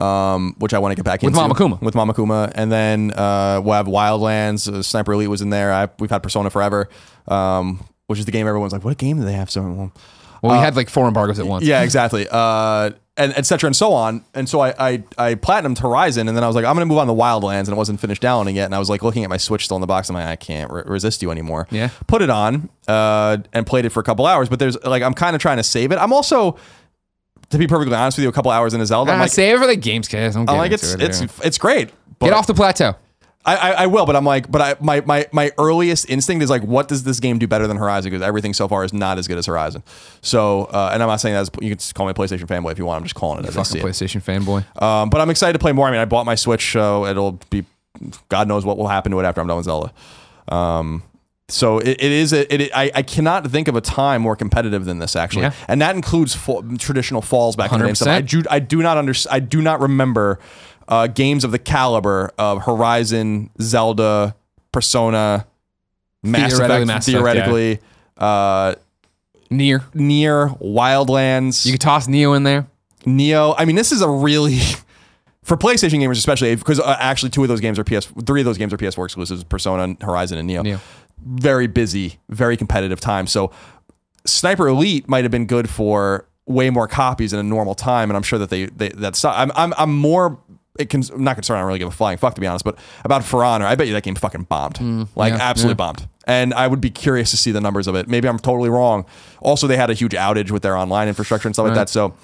um, which I want to get back With into Monokuma. With Monokuma, and then uh, we'll have Wildlands. Uh, Sniper Elite was in there. I, we've had Persona forever, um, which is the game everyone's like, "What game do they have?" So well, Well, we had like four embargoes at once. yeah, exactly. Uh, and et cetera and so on. And so I, I, I platinumed Horizon and then I was like, I'm going to move on to Wildlands and it wasn't finished downloading yet. And I was like looking at my Switch still in the box. I'm like, I can't re- resist you anymore. Yeah. Put it on uh, and played it for a couple hours. But there's like, I'm kind of trying to save it. I'm also, to be perfectly honest with you, a couple hours in a Zelda, I'm Ah, like, save it for the games, kids. I'm, I'm like, it's, it's, it's great. But get off the plateau. I, I, I will, but I'm like, but I, my, my, my earliest instinct is like, what does this game do better than Horizon? Because everything so far is not as good as Horizon. So, uh, and I'm not saying that as, you can just call me a PlayStation fanboy if you want. I'm just calling it as I see Fucking it. PlayStation fanboy. Um, but I'm excited to play more. I mean, I bought my Switch, so it'll be, God knows what will happen to it after I'm done with Zelda. Um, So it, it is. A, it, I, I cannot think of a time more competitive than this actually, Yeah. and that includes traditional falls back in the day. and 100%. I do. I do not under, I do not remember uh, games of the caliber of Horizon, Zelda, Persona, Mass Theoretically, Effect, Mass Effect, theoretically, uh, NieR. NieR Wildlands, You could toss NieR in there. NieR. I mean, this is a really for PlayStation gamers, especially because uh, actually two of those games are PS, three of those games are PS4 exclusives: Persona, Horizon, and NieR. NieR. Very busy, very competitive time. So, Sniper Elite might have been good for way more copies in a normal time, and I'm sure that they, they that's I'm I'm I'm more. It can, I'm not concerned. I don't really give a flying fuck to be honest, but about For Honor, I bet you that game fucking bombed, like yeah, absolutely yeah. bombed. And I would be curious to see the numbers of it. Maybe I'm totally wrong. Also, they had a huge outage with their online infrastructure and stuff like that. So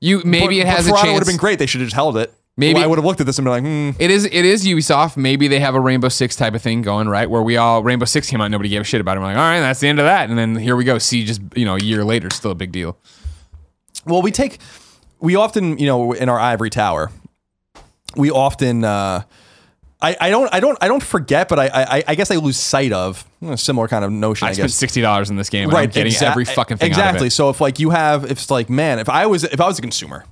You maybe but, it has but a chance. would have been great. They should have just held it. Maybe- I would have looked at this and been like, hmm. It is it is Ubisoft. Maybe they have a Rainbow Six type of thing going, right? Where we all Rainbow Six came out, nobody gave a shit about it. We're like, all right, that's the end of that. And then here we go. See, just you know, a year later, still a big deal. Well, we take, we often, you know, in our ivory tower, we often, uh, I, I don't, I don't, I don't forget, but I, I, I guess I lose sight of a similar kind of notion. I, I spent guess. sixty dollars in this game. and I'm getting exa- every fucking thing exactly. out of it. So if like you have, if it's like, man, if I was, if I was a consumer,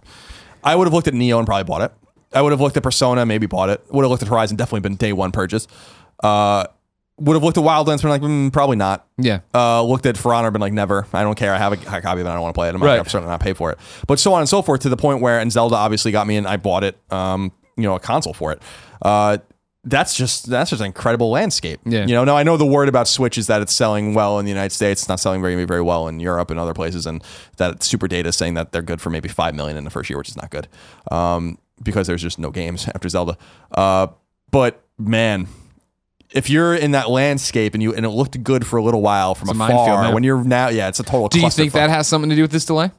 I would have looked at NieR and probably bought it. I would have looked at Persona, maybe bought it. Would have looked at Horizon, definitely been day one purchase. Uh, would have looked at Wildlands, been like, mm, probably not. Yeah. Uh, looked at For Honor, been like, never. I don't care. I have a, a copy of it. I don't want to play it. I'm Right. not, certainly not pay for it. But so on and so forth to the point where, and Zelda obviously got me, and I bought it. Um, you know, a console for it. Uh, that's just that's just an incredible landscape. Yeah. You know, now I know the word about Switch is that it's selling well in the United States. It's not selling very very well in Europe and other places, and that Super Data is saying that they're good for maybe five million in the first year, which is not good, um, because there's just no games after Zelda. Uh, but man, if you're in that landscape and you and it looked good for a little while from It's afar, when you're now, yeah, it's a total. Do you think that has something to do with this delay?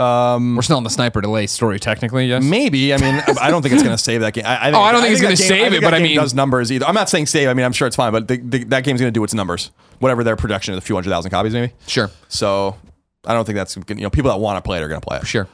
Um, We're still in the sniper delay story, technically. Yes. Maybe. I mean, I don't think it's going to save that game. I, I think, Oh, I don't think it's gonna game- save it, but I mean- does numbers either. I'm not saying save. I mean, I'm sure it's fine, but the, the, that game's going to do its numbers, whatever their production is, a few hundred thousand copies, maybe. Sure. So I don't think that's you know people that want to play it are going to play it. Sure.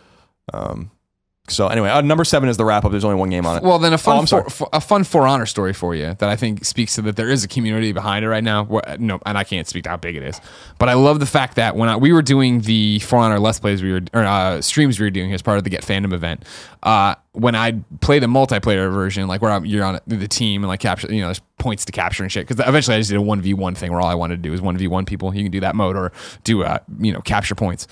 So anyway, uh, number seven is the wrap up. There's only one game on it. Well, then a fun Oh, for, for- a fun For Honor story for you that I think speaks to that there is a community behind it right now. Wh- No, and I can't speak to how big it is, but I love the fact that when I, we were doing the For Honor Let's Plays, we were or uh, streams we were doing as part of the Get Fandom event. Uh, when I play the multiplayer version, like where I'm, you're on the team and like capture, you know, there's points to capture and shit. Because eventually I just did a one v one thing where all I wanted to do is one v one people. You can do that mode or do uh, you know capture points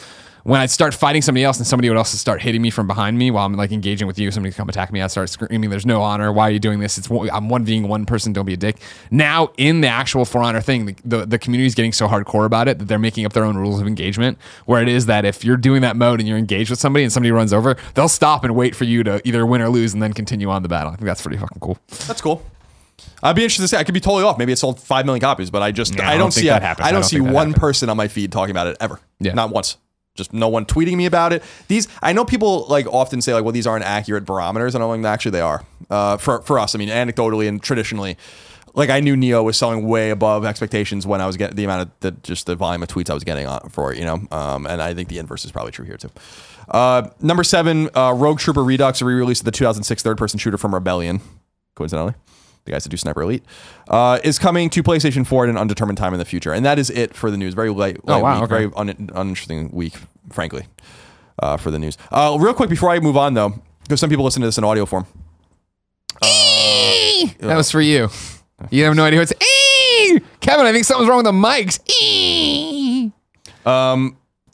when I'd start fighting somebody else and somebody would also start hitting me from behind me while I'm like engaging with you, somebody come attack me, I'd start screaming, "There's no honor! Why are you doing this? It's I'm one being one person. Don't be a dick." Now in the actual For Honor thing, the, the the community is getting so hardcore about it that they're making up their own rules of engagement. Where it is that if you're doing that mode and you're engaged with somebody and somebody runs over, they'll stop and wait for you to either win or lose and then continue on the battle. I think that's pretty fucking cool. That's cool. I'd be interested to see. I could be totally off. Maybe it sold five million copies, but I just Yeah, I, I don't, don't see a- that happens. I I don't don't see one person on my feed talking about it ever. Yeah. not once. Just no one tweeting me about it. These I know people like often say like, well, these aren't accurate barometers, and I'm like, actually they are. Uh, for for us, I mean, anecdotally and traditionally. Like I knew NieR was selling way above expectations when I was getting the amount of the just the volume of tweets I was getting on for it, you know, um, and I think the inverse is probably true here too. Uh, number seven, uh, Rogue Trooper Redux, re-release of the 2006 third-person shooter from Rebellion, coincidentally the guys that do Sniper Elite, uh, is coming to PlayStation 4 at an undetermined time in the future. And that is it for the news. Very light, light Oh, wow, week, okay. very un- uninteresting week, frankly, uh, for the news. Uh, real quick before I move on, though, because some people listen to this in audio form. That was for you. You have no idea what's. Kevin, I think something's wrong with the mics.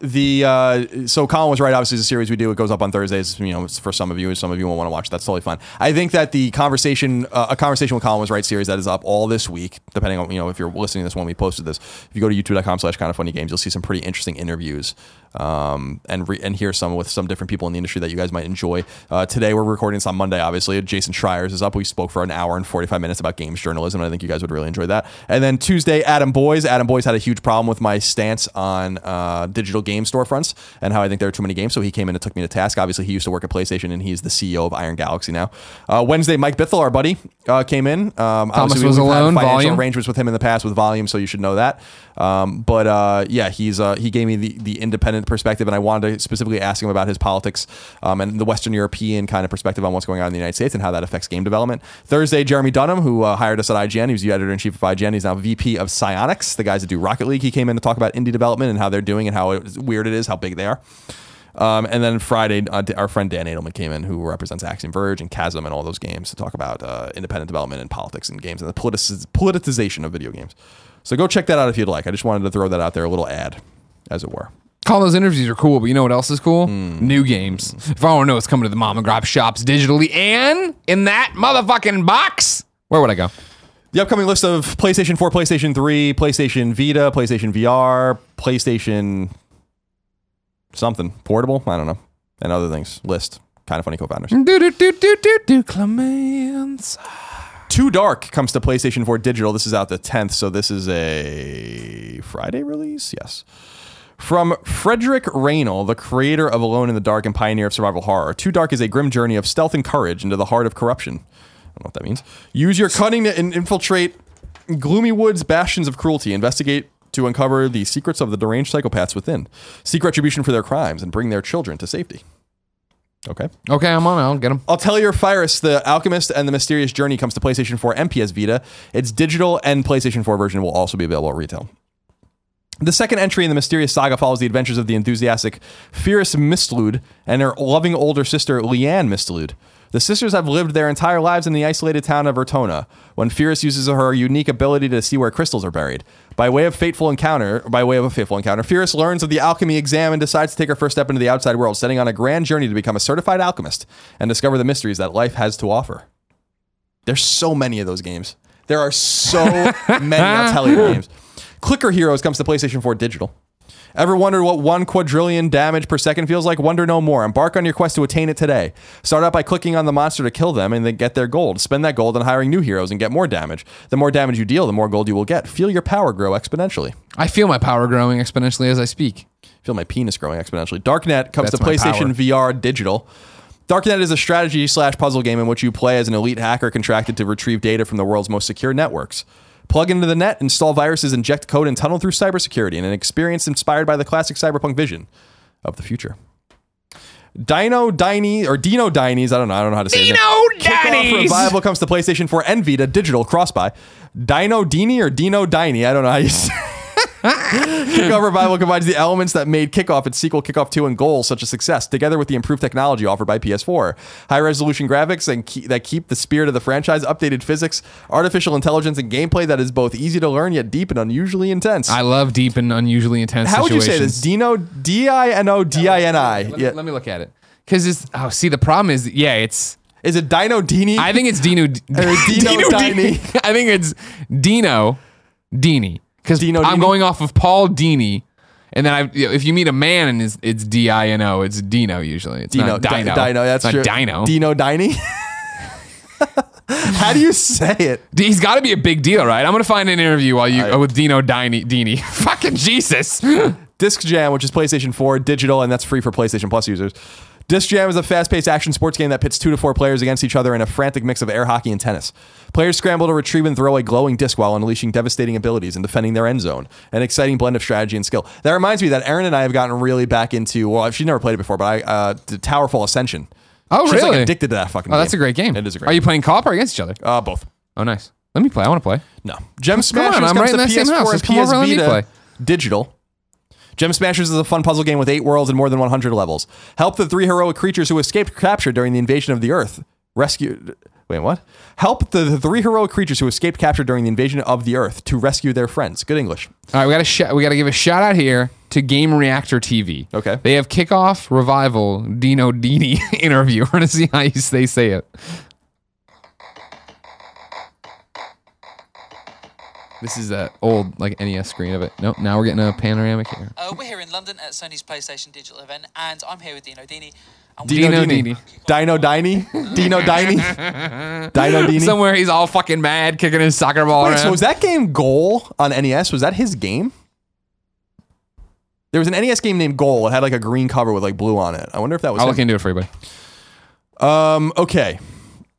The uh, so Colin was right. Obviously, a series we do. It goes up on Thursdays. You know, for some of you. Some of you won't want to watch. That's totally fine. I think that the conversation, uh, a conversation with Colin was right series that is up all this week. Depending on you know if you're listening to this when we posted this. If you go to youtube.com/slash kind of funny games, you'll see some pretty interesting interviews um, and re- and hear some with some different people in the industry that you guys might enjoy. Uh, today we're recording this on Monday. Obviously, Jason Schreier's is up. We spoke for an hour and 45 minutes about games journalism. And I think you guys would really enjoy that. And then Tuesday, Adam Boyes. Adam Boyes had a huge problem with my stance on uh, digital game storefronts and how I think there are too many games. So he came in and took me to task. Obviously, he used to work at PlayStation and he's the CEO of Iron Galaxy now. Uh, Wednesday, Mike Bithell, our buddy, uh, came in. Um, obviously, was alone, financial Volume. arrangements with him in the past with Volume, so you should know that. Um, but uh, yeah, he's uh, he gave me the, the independent perspective, and I wanted to specifically ask him about his politics um, and the Western European kind of perspective on what's going on in the United States and how that affects game development. Thursday, Jeremy Dunham, who uh, hired us at IGN, he was the editor in chief of IGN. He's now VP of Psyonix, the guys that do Rocket League. He came in to talk about indie development and how they're doing and how it- weird it is, how big they are. Um, and then Friday, uh, our friend Dan Adelman came in, who represents Axiom Verge and Chasm and all those games to talk about uh, independent development and politics in games and the politic- politicization of video games. So go check that out if you'd like. I just wanted to throw that out there, a little ad, as it were. All those interviews are cool, but you know what else is cool? Hmm. New games. If I want to know what's coming to the mom and grab shops digitally and in that motherfucking box, where would I go? The upcoming list of PlayStation 4, PlayStation 3, PlayStation Vita, PlayStation VR, PlayStation something portable, I don't know, and other things. List. Kind of funny co-founders. Do do do do do do Clements. 2Dark comes to PlayStation 4 digital. This is out the 10th, so this is a Friday release? Yes. From Frederick Raynal, the creator of Alone in the Dark and pioneer of survival horror, 2Dark is a grim journey of stealth and courage into the heart of corruption. I don't know what that means. Use your cunning to in- infiltrate gloomy woods, bastions of cruelty. Investigate to uncover the secrets of the deranged psychopaths within. Seek retribution for their crimes and bring their children to safety. Okay. Okay, I'm on. I'll get them. I'll tell Atelier Firis, The Alchemist and the Mysterious Journey comes to PlayStation 4 and PS Vita. Its digital and PlayStation 4 version will also be available at retail. The second entry in the mysterious saga follows the adventures of the enthusiastic Firis Mistlud and her loving older sister Leanne Mistlud. The sisters have lived their entire lives in the isolated town of Vertona, when Firis uses her unique ability to see where crystals are buried. By way of fateful encounter, by way of a fateful encounter, Firis learns of the alchemy exam and decides to take her first step into the outside world, setting on a grand journey to become a certified alchemist and discover the mysteries that life has to offer. There's so many of those games. There are so many Atelier games. Clicker Heroes comes to PlayStation 4 digital. Ever wondered what one quadrillion damage per second feels like? Wonder no more. Embark on your quest to attain it today. Start out by clicking on the monster to kill them and then get their gold. Spend that gold on hiring new heroes and get more damage. The more damage you deal, the more gold you will get. Feel your power grow exponentially. I feel my power growing exponentially as I speak. Feel my penis growing exponentially. Darknet comes That's to PlayStation VR digital. Darknet is a strategy slash puzzle game in which you play as an elite hacker contracted to retrieve data from the world's most secure networks. Plug into the net, install viruses, inject code, and tunnel through cybersecurity in an experience inspired by the classic cyberpunk vision of the future. Dino Diny or Dino Dinies, I don't know, I don't know how to say it. Dino Dinies! Revival comes to PlayStation 4 and Vita digital cross buy. Dino Dini or Dino Diny, I don't know how you say Kickoff Revival combines the elements that made Kickoff its sequel Kickoff 2 and Goals such a success, together with the improved technology offered by PS4. High resolution graphics and ke- that keep the spirit of the franchise, updated physics, artificial intelligence, and gameplay that is both easy to learn yet deep and unusually intense. I love deep and unusually intense How would you say this? Dino, D I N O D I N I. Let, me- Yeah. let me look at it. Because it's, oh, see, the problem is, yeah, it's, Is it Dino Dini? I think it's Dino. Dino Dini. Dini. I think it's Dino Dini. Because I'm Dini? going off of Paul Dini. And then I, if you meet a man and it's, it's D I N O, it's Dino usually. It's Dino, not Dino. Di- Dino, that's it's true. Dino. Dino Diny. How do you say it? He's got to be a big deal, right? I'm gonna find an interview while you uh, with Dino Dini. Dini. Fucking Jesus. Disc Jam, which is PlayStation 4 digital, and that's free for PlayStation Plus users. Disc Jam is a fast paced action sports game that pits two to four players against each other in a frantic mix of air hockey and tennis. Players scramble to retrieve and throw a glowing disc while unleashing devastating abilities and defending their end zone. An exciting blend of strategy and skill. That reminds me that Aaron and I have gotten really back into, well, she's never played it before, but I, uh, the Towerfall Ascension. Oh, She's really? like addicted to that fucking Oh, game. that's a great game. It is a great Are you playing co-op or against each other? Uh, both. Oh, nice. Let me play. I want to play. No. Gem Come on, I'm comes right to in that same PS4 house. and come PS over and let me Vita play. digital. Gem Smashers is a fun puzzle game with eight worlds and more than 100 levels. Help the three heroic creatures who escaped capture during the invasion of the Earth. Rescue. Wait, what? Help the, the three heroic creatures who escaped capture during the invasion of the Earth to rescue their friends. Good English. All right, we got to sh- we got to give a shout out here to Game Reactor TV. Okay. They have kickoff revival Dino Dini interview. We're gonna see how you, they say it. This is that old like NES screen of it. Nope. Now we're getting a panoramic here. Uh, we're here in London at Sony's PlayStation Digital event, and I'm here with Dino Dini. Dino Dini. Dino Dini. Dino Diny. Dino Dino Dini. Somewhere he's all fucking mad, kicking his soccer ball Wait, around. so was that game Goal on NES? Was that his game? There was an NES game named Goal. It had like a green cover with like blue on it. I wonder if that was. I'll him. look into it for you, buddy. Um. Okay.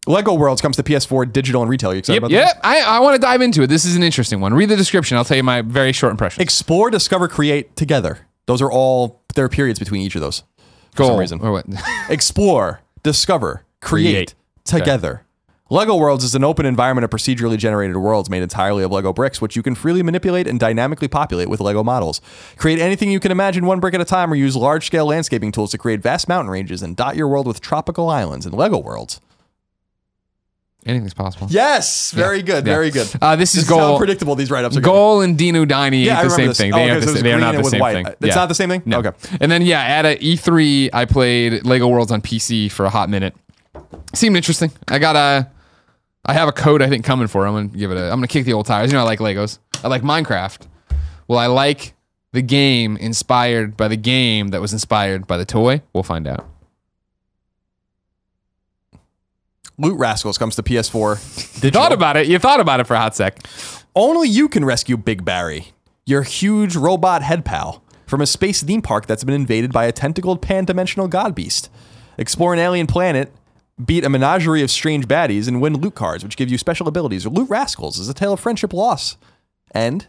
Lego Worlds comes to PS4 digital and retail. You excited Yep, about yep. that? I, I want to dive into it. This is an interesting one. Read the description. I'll tell you my very short impression. Explore, discover, create together. Those are all there are periods between each of those. For Goal some reason. or what? Explore, discover, create, Create. together. Lego Worlds is an open environment of procedurally generated worlds made entirely of Lego bricks, which you can freely manipulate and dynamically populate with Lego models. Create anything you can imagine one brick at a time, or use large scale landscaping tools to create vast mountain ranges and dot your world with tropical islands in Lego Worlds. Anything's possible. Yes, very good, Yeah. very good. Uh, this is This is how goal. predictable these write ups are. Goal and Dino Dini Yeah, the same this. thing. Oh, They, okay, so the, they are not the same white. thing. It's not the same thing? No. Okay. And then yeah, at a E3, I played Lego Worlds on PC for a hot minute. Seemed interesting. I got a, I have a code I think coming for. it. I'm gonna give it a. I'm gonna kick the old tires. You know I like Legos. I like Minecraft. Well, I like the game inspired by the game that was inspired by the toy. We'll find out. Loot Rascals comes to PS4. You Digital. thought about it. You thought about it for a hot sec. Only you can rescue Big Barry, your huge robot head pal, from a space theme park that's been invaded by a tentacled pan dimensional god beast. Explore an alien planet, beat a menagerie of strange baddies, and win loot cards, which give you special abilities. Loot Rascals is a tale of friendship loss. And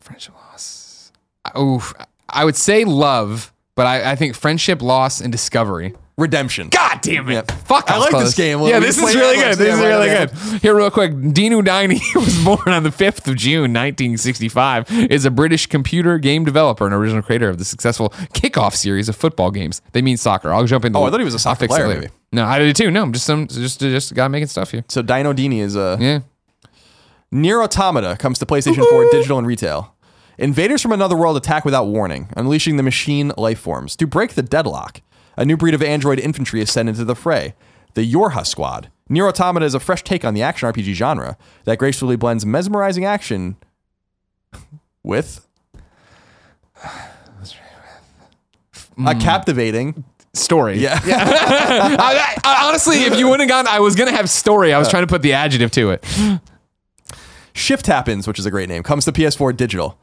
Friendship loss. Oof. I would say love, but I, I think friendship loss and discovery. Redemption. God damn it. Yep. Fuck, I was like close. this game. Yeah, this is really good. This is really good. Here, real quick. Dinu Dini was born on the 5th of June, 1965, is a British computer game developer and original creator of the successful kickoff series of football games. They mean soccer. I'll jump into Oh, I thought he was a I'll soccer player, maybe. No, I did too. No, I'm just some just just a guy making stuff here. So Dino Dini is a Yeah. NieR: Automata comes to PlayStation 4 digital and retail. Invaders from another world attack without warning, unleashing the machine life forms. To break the deadlock, a new breed of android infantry is sent into the fray, the Yorha Squad. NieR: Automata is a fresh take on the action RPG genre that gracefully blends mesmerizing action with a captivating. Story. Yeah. I, I- honestly, if you wouldn't have gone, I was gonna have story. I was uh. trying to put the adjective to it. Shift Happens, which is a great name, comes to PS4 digital.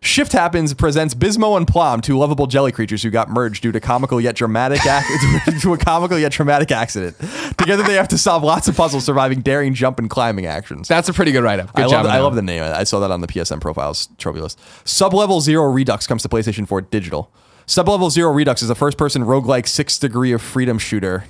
Shift Happens presents Bismo and Plum, two lovable jelly creatures who got merged due to comical yet dramatic ac- to a comical yet traumatic accident. Together, they have to solve lots of puzzles, surviving daring jump and climbing actions. That's a pretty good write up. Good I job. love, I love the name. I saw that on the PSN profiles trophy list. Sublevel Zero Redux comes to PlayStation 4 digital. Sublevel Zero Redux is a first person roguelike six degree of freedom shooter.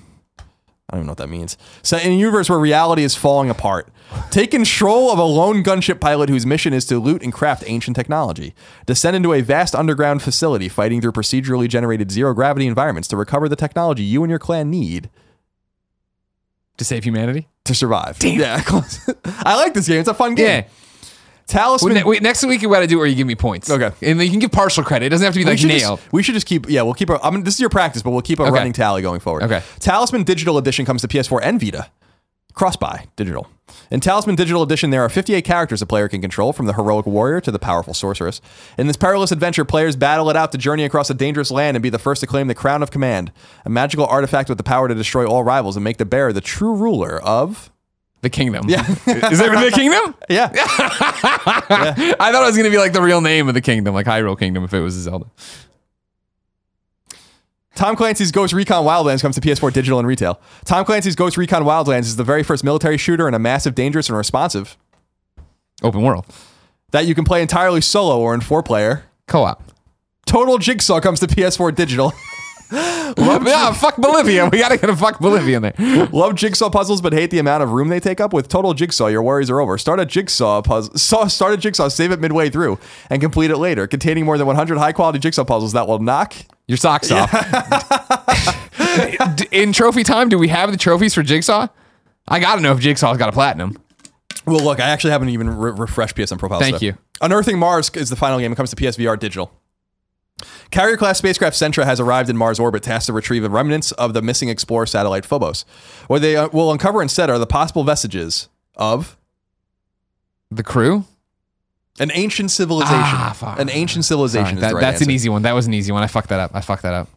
I don't even know what that means. Set in a universe where reality is falling apart. Take control of a lone gunship pilot whose mission is to loot and craft ancient technology. Descend into a vast underground facility fighting through procedurally generated zero gravity environments to recover the technology you and your clan need to save humanity. to survive. Yeah, I like this game. It's a fun game. Yeah. Talisman. Wait, wait, next week we got to do it where you give me points. Okay. And you can give partial credit. It doesn't have to be we like. Just, we should just keep. Yeah, we'll keep. A, I mean, this is your practice, but we'll keep a Okay. running tally going forward. Okay. Talisman Digital Edition comes to PS4 and Vita. Cross-buy digital. In Talisman Digital Edition, there are 58 characters a player can control, from the heroic warrior to the powerful sorceress. In this perilous adventure, players battle it out to journey across a dangerous land and be the first to claim the crown of command, a magical artifact with the power to destroy all rivals and make the bearer the true ruler of. The kingdom. Yeah. Is it the kingdom? Yeah. I thought it was going to be like the real name of the kingdom, like Hyrule Kingdom, if it was a Zelda. Tom Clancy's Ghost Recon Wildlands comes to PS4 digital and retail. Tom Clancy's Ghost Recon Wildlands is the very first military shooter in a massive, dangerous, and responsive Open world. that you can play entirely solo or in four player. Co op. Total Jigsaw comes to PS4 digital. Yeah, fuck Bolivia. We got to get a fuck Bolivia in there. Love jigsaw puzzles, but hate the amount of room they take up. With Total Jigsaw, your worries are over. Start a jigsaw puzzle. Start a jigsaw, save it midway through, and complete it later. Containing more than 100 high quality jigsaw puzzles that will knock. Your socks off. In trophy time, do we have the trophies for Jigsaw? I got to know if Jigsaw's got a platinum. Well, look, I actually haven't even re- refreshed PSN profiles. Thank you. Unearthing Mars is the final game. It comes to PSVR digital. Carrier class spacecraft Sentra has arrived in Mars orbit, tasked to retrieve the remnants of the missing Explorer satellite Phobos. What they uh, will uncover instead are the possible vestiges of The crew? an ancient civilization. Ah, fuck. an ancient civilization. Sorry, that- right that's an easy one. That was an easy one. I fucked that up. I fucked that up.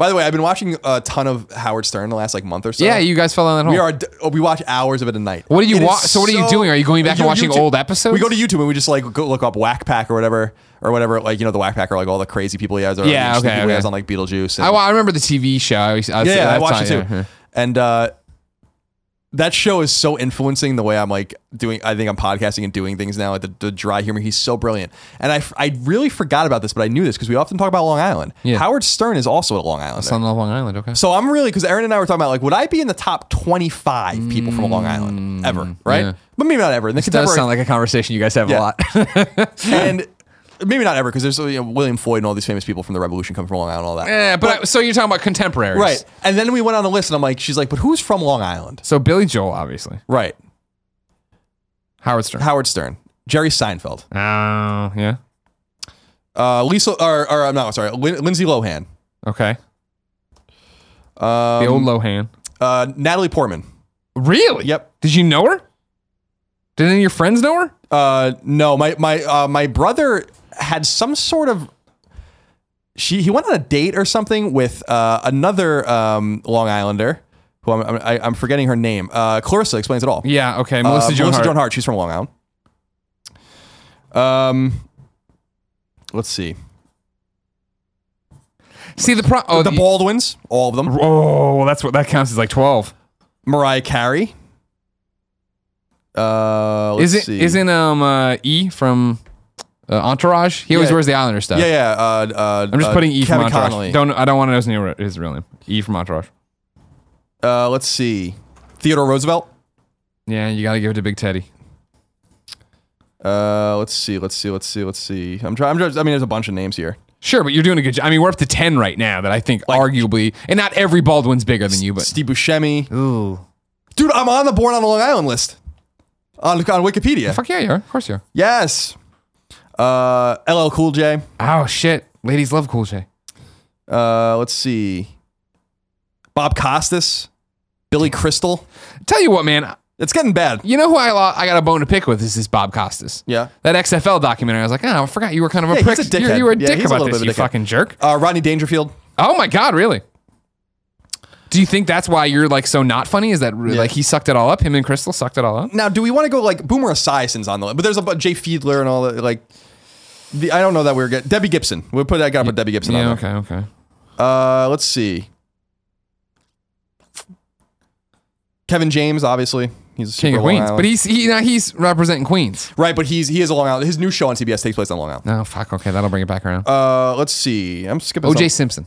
By the way, I've been watching a ton of Howard Stern the last like month or so. Yeah, you guys fell on that hole. we are. oh, We watch hours of it a night. What do you It is wa- so what are you doing? Are you going back and watching YouTube- old episodes? We go to YouTube and we just like go look up Whack Pack or whatever or whatever. Like you know the Whack Pack are like all the crazy people he has. Or Yeah, interesting okay, people he okay. has on like Beetlejuice. And, I, I remember the TV show. I, I, yeah, yeah, I that's watched it too. yeah, yeah. And uh, that show is so influencing the way I'm like doing. I think I'm podcasting and doing things now. Like the, the dry humor, he's so brilliant. And I, I really forgot about this, but I knew this because we often talk about Long Island. Yeah. Howard Stern is also at Long Island. On Long Island. Okay. So I'm really because Aaron and I were talking about like, would I be in the top 25 people from Long Island mm, ever? Right, yeah. but maybe not ever. The It does sound like a conversation you guys have a lot. and maybe not ever because there's you know, William Floyd and all these famous people from the Revolution come from Long Island and all that. yeah, but, I, so you're talking about contemporaries, Right. And then we went on the list and I'm like, she's like, but who's from Long Island? So Billy Joel, obviously. Right. Howard Stern. Howard Stern, Jerry Seinfeld, Oh, yeah. uh, Lisa, or, or I'm not sorry, Lin- Lindsay Lohan, Okay. um, The old Lohan. uh, Natalie Portman. Really? Yep. Did you know her? Did any of your friends know her? Uh, no, my my uh, my brother had some sort of. She he went on a date or something with uh, another um, Long Islander, who I'm I'm, I- I'm forgetting her name. Uh, Clarissa explains it all. Yeah. Okay. Uh, Melissa Joan Melissa Hart. Joan Hart. She's from Long Island. Um, let's see. See the pro. Oh, the Baldwins, all of them. Oh, that's what that counts as like twelve. Mariah Carey. Uh, let's Is it? see. Isn't um uh, E from uh, Entourage? He always Yeah. wears the Islander stuff. Yeah, yeah. Uh, uh, I'm just uh, putting E from Kevin Entourage. Connolly. Don't I don't want to know his, name, his real name. E from Entourage. Uh, let's see. Theodore Roosevelt. Yeah, you got to give it to Big Teddy. Uh, let's see. Let's see. Let's see. Let's see. I'm trying. I'm just. I mean, there's a bunch of names here. Sure, but you're doing a good job. I mean, we're up to ten right now. That I think arguably, and not every Baldwin's bigger than you, but Steve Buscemi. ooh, Dude, I'm on the Born on the Long Island list on on Wikipedia. fuck yeah, you are. Of course you are. Yes. Uh, LL Cool J. Oh shit, ladies love Cool J. Uh, let's see. Bob Costas. Billy Crystal. Tell you what, man. It's getting bad. You know who I lo- I got a bone to pick with is this Bob Costas. Yeah. That XFL documentary. I was like, oh, I forgot you were kind of a Yeah, prick. he's a You're, you were a Yeah, dick a about little this, bit you of a dickhead. fucking jerk. Uh, Rodney Dangerfield. Oh my god, really? Do you think that's why you're like so not funny? Is that Yeah. like he sucked it all up? Him and Crystal sucked it all up? Now, do we want to go like Boomer Esiason's on the list? But there's a Jay Fiedler and all that. Like, the, I don't know that we're getting Debbie Gibson. We'll put that. guy put Debbie Gibson Yeah. on. there. Okay. Okay. Uh, let's see. Kevin James, obviously, he's a King of Queens, but he's he now he's representing Queens. right. But he's he is a Long Island. His new show on CBS takes place on Long Island. Oh fuck. Okay, that'll bring it back around. Uh, let's see. I'm skipping. O.J. some- Simpson.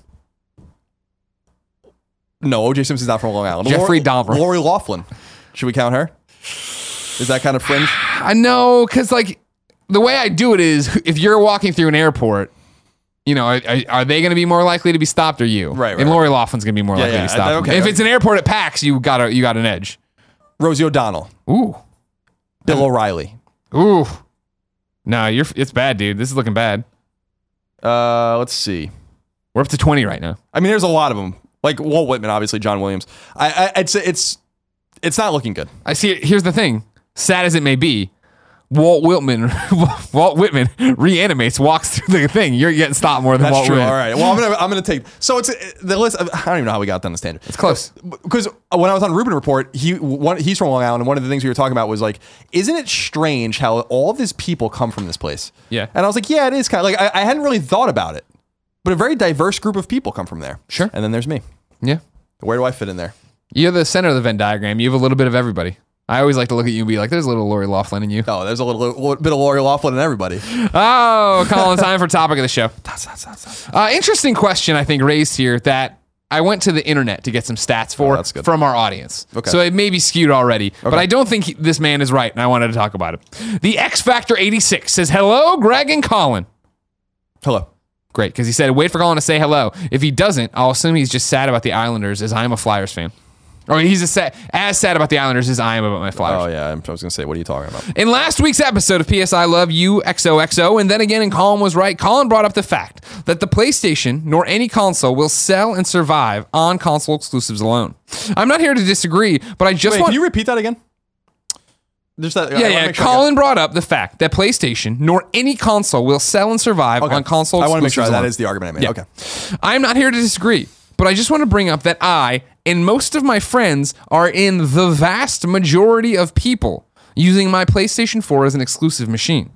No, OJ Simpson's not from Long Island. Jeffrey Dahmer. Lori Laughlin. Should we count her? Is that kind of fringe? I know, cause like the way I do it is, if you're walking through an airport, you know, are, are- are they going to be more likely to be stopped or you? Right, right, And. Lori Laughlin's going to be more Yeah, likely yeah, to be stopped. okay. If it's an airport at PAX, you got a you got an edge. Rosie O'Donnell, Ooh, Bill O'Reilly. ooh. No, you're it's bad, dude. This is looking bad. Uh, let's see. We're up to twenty right now. I mean, there's a lot of them. Like Walt Whitman, obviously John Williams. I, I I'd it's it's not looking good. I see. it. Here's the thing. Sad as it may be, Walt Whitman, Walt Whitman reanimates, walks through the thing. You're getting stopped more than That's Walt true. Whitman. All right. Well, I'm gonna I'm gonna take. So it's the list. I don't even know how we got down the standard. It's close. because when I was on Rubin Report, he one, he's from Long Island, and one of the things we were talking about was like, isn't it strange how all of these people come from this place? Yeah. And I was like, yeah, it is kind of like I, I hadn't really thought about it, but a very diverse group of people come from there. Sure. And then there's me. Yeah. Where do I fit in there? You're the center of the Venn diagram. You have a little bit of everybody. I always like to look at you and be like, "There's a little Lori Laughlin in you." Oh, there's a little, little bit of Lori Laughlin in everybody. Oh, Colin, time for topic of the show. Uh, interesting question, I think, raised here that I went to the internet to get some stats for Oh, that's good. from our audience. Okay. So it may be skewed already, but I don't think he- this man is right, and I wanted to talk about it. The X Factor 86 says, Hello, Greg and Colin. Hello. Great, because he said, Wait for Colin to say hello. If he doesn't, I'll assume he's just sad about the Islanders as I'm a Flyers fan. Or he's a sad, as sad about the Islanders as I am about my Flyers. Oh yeah, I'm- I was gonna say, what are you talking about? In last week's episode of PS I Love You XOXO, and then again, and Colin was right, Colin brought up the fact that the PlayStation nor any console will sell and survive on console exclusives alone. I'm not here to disagree, but I just Wait, want. can you repeat that again? Just that. Yeah, yeah. sure Colin brought up the fact that PlayStation nor any console will sell and survive Okay. on console I want to make sure that alone. is the argument I made. Yeah. Okay. I'm not here to disagree, but I just want to bring up that I and most of my friends are in the vast majority of people using my PlayStation 4 as an exclusive machine.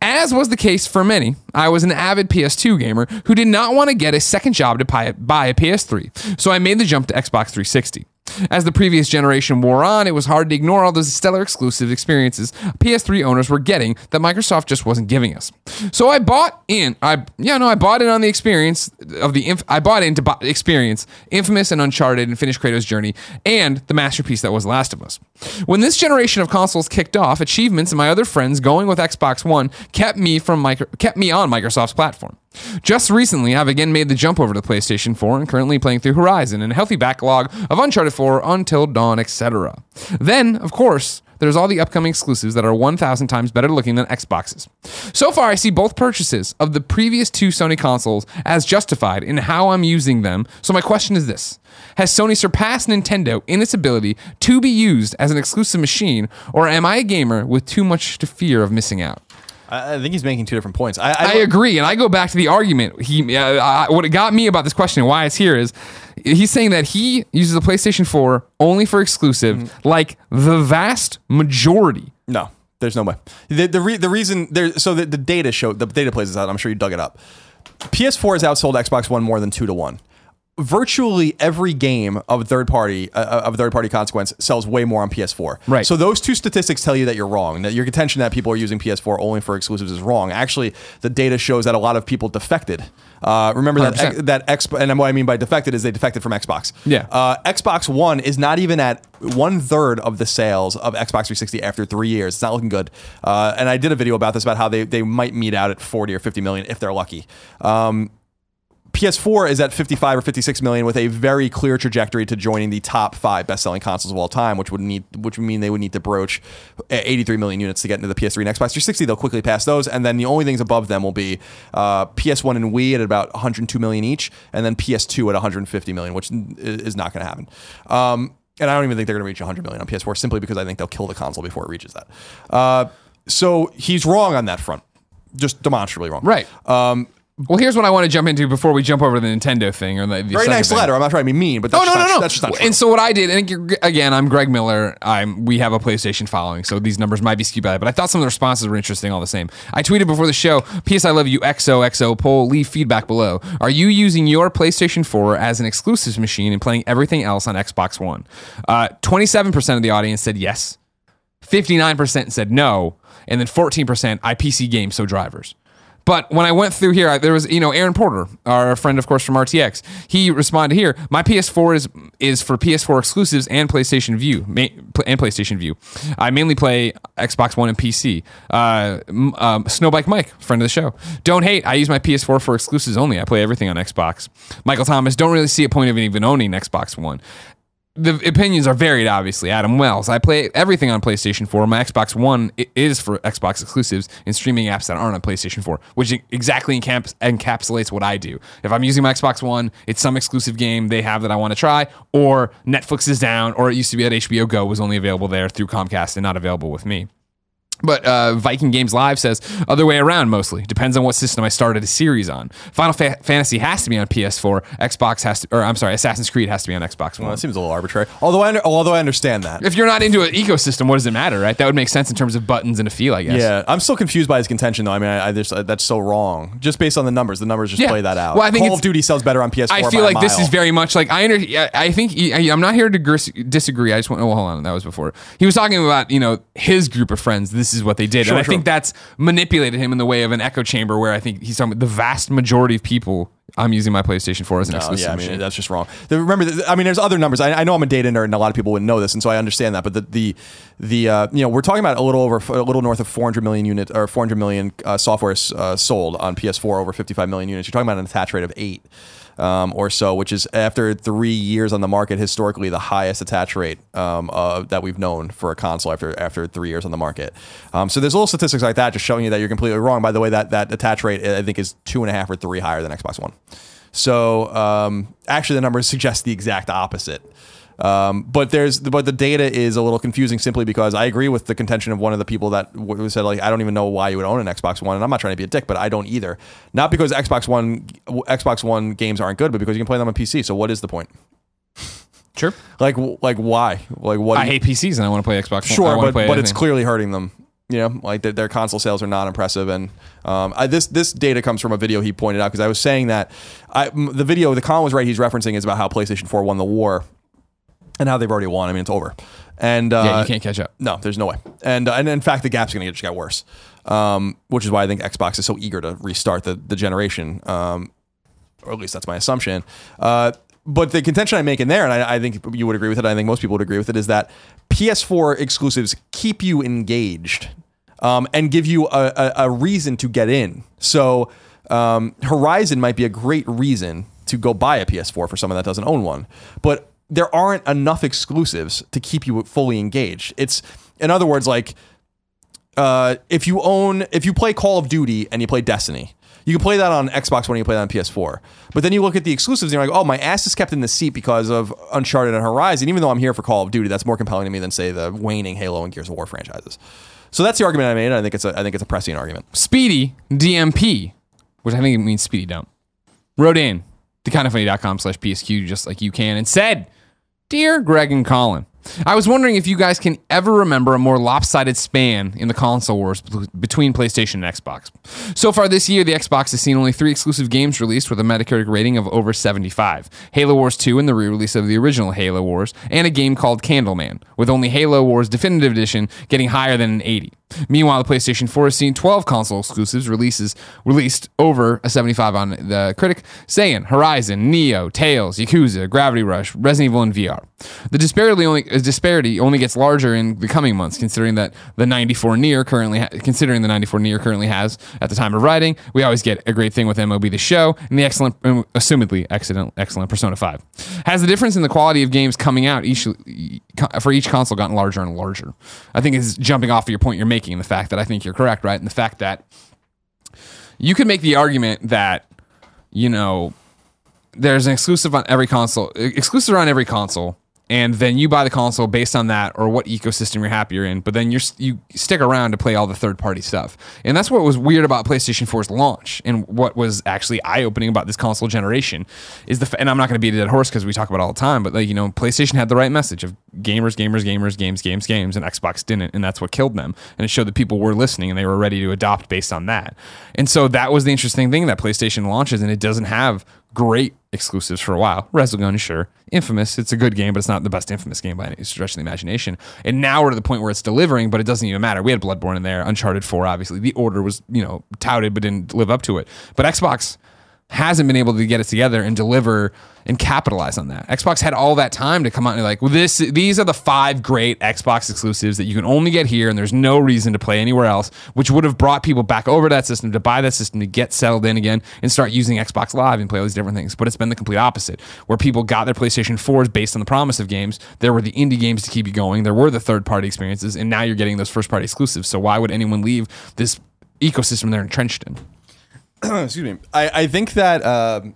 As was the case for many, I was an avid PS2 gamer who did not want to get a second job to buy, a PS3, so I made the jump to Xbox 360. As the previous generation wore on, it was hard to ignore all those stellar exclusive experiences PS3 owners were getting that Microsoft just wasn't giving us. So I bought in. I yeah no, I bought in on the experience of the. Inf- I bought into experience Infamous and Uncharted and finished Kratos' journey and the masterpiece that was Last of Us. When this generation of consoles kicked off, achievements and my other friends going with Xbox One kept me from micro- kept me on Microsoft's platform. Just recently, I've again made the jump over to PlayStation 4 and currently playing through Horizon and a healthy backlog of Uncharted 4, Until Dawn, etc. Then, of course, there's all the upcoming exclusives that are 1,000 times better looking than Xboxes. So far, I see both purchases of the previous two Sony consoles as justified in how I'm using them. So, my question is this Has Sony surpassed Nintendo in its ability to be used as an exclusive machine, or am I a gamer with too much to fear of missing out? I, think he's making two different points. I, I, I agree, and I go back to the argument. He, uh, I, what it got me about this question, and why it's here, is he's saying that he uses the PlayStation 4 only for exclusive, Mm-hmm. like the vast majority. No, there's no way. The the, re, the reason there so the, the data show the data plays this out. I'm sure you dug it up. PS4 has outsold Xbox One more than two to one. Virtually every game of third party uh, of third party consequence sells way more on PS4. Right. So those two statistics tell you that you're wrong. That your contention that people are using PS4 only for exclusives is wrong. Actually, the data shows that a lot of people defected. Uh, remember that 100%. that Xbox and what I mean by defected is they defected from Xbox. Yeah. Uh, Xbox One is not even at one third of the sales of Xbox 360 after three years. It's not looking good. Uh, and I did a video about this about how they, they might meet out at 40 or 50 million if they're lucky. Um, PS4 is at 55 or 56 million with a very clear trajectory to joining the top five best-selling consoles of all time, which would need, which would mean they would need to broach 83 million units to get into the PS3 and Xbox 360. They'll quickly pass those, and then the only things above them will be uh, PS1 and Wii at about 102 million each, and then PS2 at 150 million, which is not going to happen. Um, and I don't even think they're going to reach 100 million on PS4 simply because I think they'll kill the console before it reaches that. Uh, so he's wrong on that front, just demonstrably wrong. Right. Um, well, here's what I want to jump into before we jump over to the Nintendo thing or the, the Very nice thing. letter. I'm not trying to be mean, but that's no just no not, no! That's just not true. and so what I did, and again, I'm Greg Miller. I'm we have a PlayStation following, so these numbers might be skewed by that. But I thought some of the responses were interesting, all the same. I tweeted before the show. P.S. I love you. XOXO poll. Leave feedback below. Are you using your PlayStation 4 as an exclusive machine and playing everything else on Xbox One? Uh, 27% of the audience said yes. 59% said no, and then 14% I PC games, so drivers. But when I went through here, I, there was you know Aaron Porter, our friend of course from RTX. He responded here. My PS4 is is for PS4 exclusives and PlayStation Vue and PlayStation Vue. I mainly play Xbox One and PC. Uh, um, Snowbike Mike, friend of the show. Don't hate. I use my PS4 for exclusives only. I play everything on Xbox. Michael Thomas. Don't really see a point of even owning Xbox One the opinions are varied, obviously. Adam Wells, I play everything on PlayStation 4. My Xbox One is for Xbox exclusives and streaming apps that aren't on PlayStation 4, which exactly encaps- encapsulates what I do. If I'm using my Xbox One, it's some exclusive game they have that I want to try, or Netflix is down, or it used to be that HBO Go was only available there through Comcast and not available with me. But uh, Viking Games Live says other way around mostly. Depends on what system I started a series on. Final Fa- Fantasy has to be on PS4. Xbox has to, or I'm sorry, Assassin's Creed has to be on Xbox One. Well, that seems a little arbitrary. Although I under, although I understand that. if you're not into an ecosystem, what does it matter, right? That would make sense in terms of buttons and a feel, I guess. Yeah, I'm still confused by his contention though. I mean, I, I just, uh, that's so wrong. Just based on the numbers, the numbers just Yeah. play that out. Well, I think Call of Duty sells better on PS4. I feel like this is very much like I. Under, I think I, I'm not here to disagree. I just want. Oh, hold on, that was before. He was talking about you know his group of friends. This is what they did, Sure, and I sure. think that's manipulated him in the way of an echo chamber, where I think he's talking about the vast majority of people. I'm using my PlayStation 4 as an Oh, exclusive. yeah, I mean machine. that's just wrong. The- remember, I mean, there's other numbers. I, I know I'm a data nerd, and a lot of people wouldn't know this, and so I understand that. But the the the uh, you know we're talking about a little over a little north of 400 million unit or 400 million uh, software uh, sold on PS4 over 55 million units. You're talking about an attach rate of eight. Um, or so, which is after three years on the market, historically the highest attach rate um, uh, that we've known for a console after after three years on the market. Um, so there's little statistics like that just showing you that you're completely wrong. By the way, that that attach rate I think is two and a half or three higher than Xbox One. So um, actually, the numbers suggest the exact opposite. Um, but there's but the data is a little confusing simply because I agree with the contention of one of the people that w- said like I don't even know why you would own an Xbox One, and I'm not trying to be a dick, but I don't either. Not because Xbox One Xbox One games aren't good, but because you can play them on PC. So what is the point? Sure. Like like why? Like what? I hate PCs and I want to play Xbox. Sure, but but it's clearly hurting them. You know, like their, their console sales are not impressive, and um, I, this this data comes from a video he pointed out because I was saying that I, the video the Colin was right he's referencing is about how PlayStation 4 won the war and how they've already won. I mean, it's over, and uh, Yeah, you can't catch up. no, there's no way. And uh, and in fact, the gap's going to just get worse, um, which is why I think Xbox is so eager to restart the the generation, um, or at least that's my assumption. Uh, but the contention I make in there, and I, I think you would agree with it, I think most people would agree with it, is that PS4 exclusives keep you engaged um, and give you a, a, a reason to get in. So um, Horizon might be a great reason to go buy a PS4 for someone that doesn't own one, but there aren't enough exclusives to keep you fully engaged. It's in other words, like uh, if you own if you play Call of Duty and you play Destiny, you can play that on Xbox when you play that on PS4. But then you look at the exclusives and you're like, oh, my ass is kept in the seat because of Uncharted and Horizon. Even though I'm here for Call of Duty, that's more compelling to me than say the waning Halo and Gears of War franchises. So that's the argument I made. I think it's a I think it's a prescient argument. Speedy DMP, which I think it means Speedy Dump, wrote in to kindafunny.com slash PSQ just like you can and said, Dear Greg and Colin, I was wondering if you guys can ever remember a more lopsided span in the console wars between PlayStation and Xbox. So far this year, the Xbox has seen only three exclusive games released with a Metacritic rating of over 75 Halo Wars 2 and the re release of the original Halo Wars, and a game called Candleman, with only Halo Wars Definitive Edition getting higher than an 80. Meanwhile, the PlayStation 4 has seen 12 console exclusives releases released over a 75 on the critic, saying Horizon, NieR, Tales, Yakuza, Gravity Rush, Resident Evil, and VR. The disparity only disparity only gets larger in the coming months, considering that the 94 NieR currently ha- considering the 94 NieR currently has at the time of writing. We always get a great thing with MLB The Show and the excellent, um, assumedly excellent, excellent Persona 5. Has the difference in the quality of games coming out each for each console gotten larger and larger? I think is jumping off of your point you're making, and the fact that I think you're correct, right? And the fact that you could make the argument that you know there's an exclusive on every console, exclusive on every console, and then you buy the console based on that or what ecosystem you're happier in. But then you're you stick around to play all the third party stuff, and that's what was weird about PlayStation 4's launch, and what was actually eye opening about this console generation is the. fa- And I'm not going to beat a dead horse because we talk about all the time, but like you know, PlayStation had the right message of gamers, gamers, gamers, games, games, games, and Xbox didn't, and that's what killed them. And it showed that people were listening and they were ready to adopt based on that. And so that was the interesting thing that PlayStation launches, and it doesn't have great exclusives for a while. Resogun, sure. Infamous, it's a good game, but it's not the best Infamous game by any stretch of the imagination. And now we're to the point where it's delivering, but it doesn't even matter. We had Bloodborne in there, Uncharted 4, obviously. The order was, you know, touted, but didn't live up to it. But Xbox hasn't been able to get it together and deliver and capitalize on that. Xbox had all that time to come out and like, well, this these are the five great Xbox exclusives that you can only get here, and there's no reason to play anywhere else, which would have brought people back over to that system to buy that system to get settled in again and start using Xbox Live and play all these different things. But it's been the complete opposite, where people got their PlayStation 4s based on the promise of games. There were the indie games to keep you going. There were the third party experiences, and now you're getting those first party exclusives. So why would anyone leave this ecosystem they're entrenched in? excuse me. I, I think that um,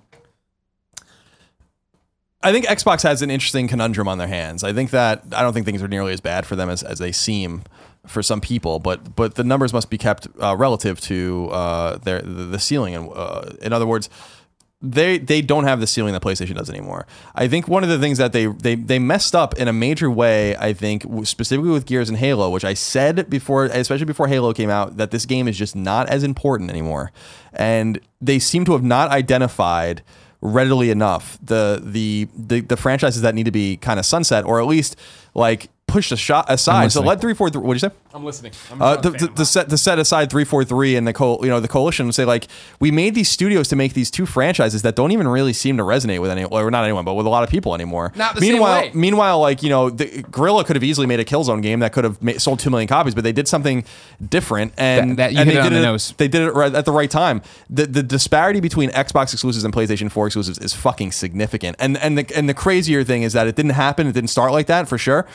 I think Xbox has an interesting conundrum on their hands. I think that I don't think things are nearly as bad for them as, as they seem for some people, but but the numbers must be kept uh, relative to uh, their the, ceiling. And uh, in other words, they they don't have the ceiling that PlayStation does anymore. I think one of the things that they they they messed up in a major way. I think specifically with Gears and Halo, which I said before, especially before Halo came out, that this game is just not as important anymore, and they seem to have not identified readily enough the the the, the franchises that need to be kind of sunset or at least like pushed a shot aside. So listening. let three four three. What did you say? I'm listening. Uh, to, to, to set to set aside three four three and the co- you know the coalition and say like we made these studios to make these two franchises that don't even really seem to resonate with any or not anyone but with a lot of people anymore. Not the same meanwhile, way. meanwhile, like you know, the, Guerrilla could have easily made a Killzone game that could have ma- sold two million copies, but they did something different and That- that you and hit they it on did the it, nose. They did it right at the right time. The the disparity between Xbox exclusives and PlayStation 4 exclusives is fucking significant. And and the and the crazier thing is that it didn't happen. It didn't start like that for sure.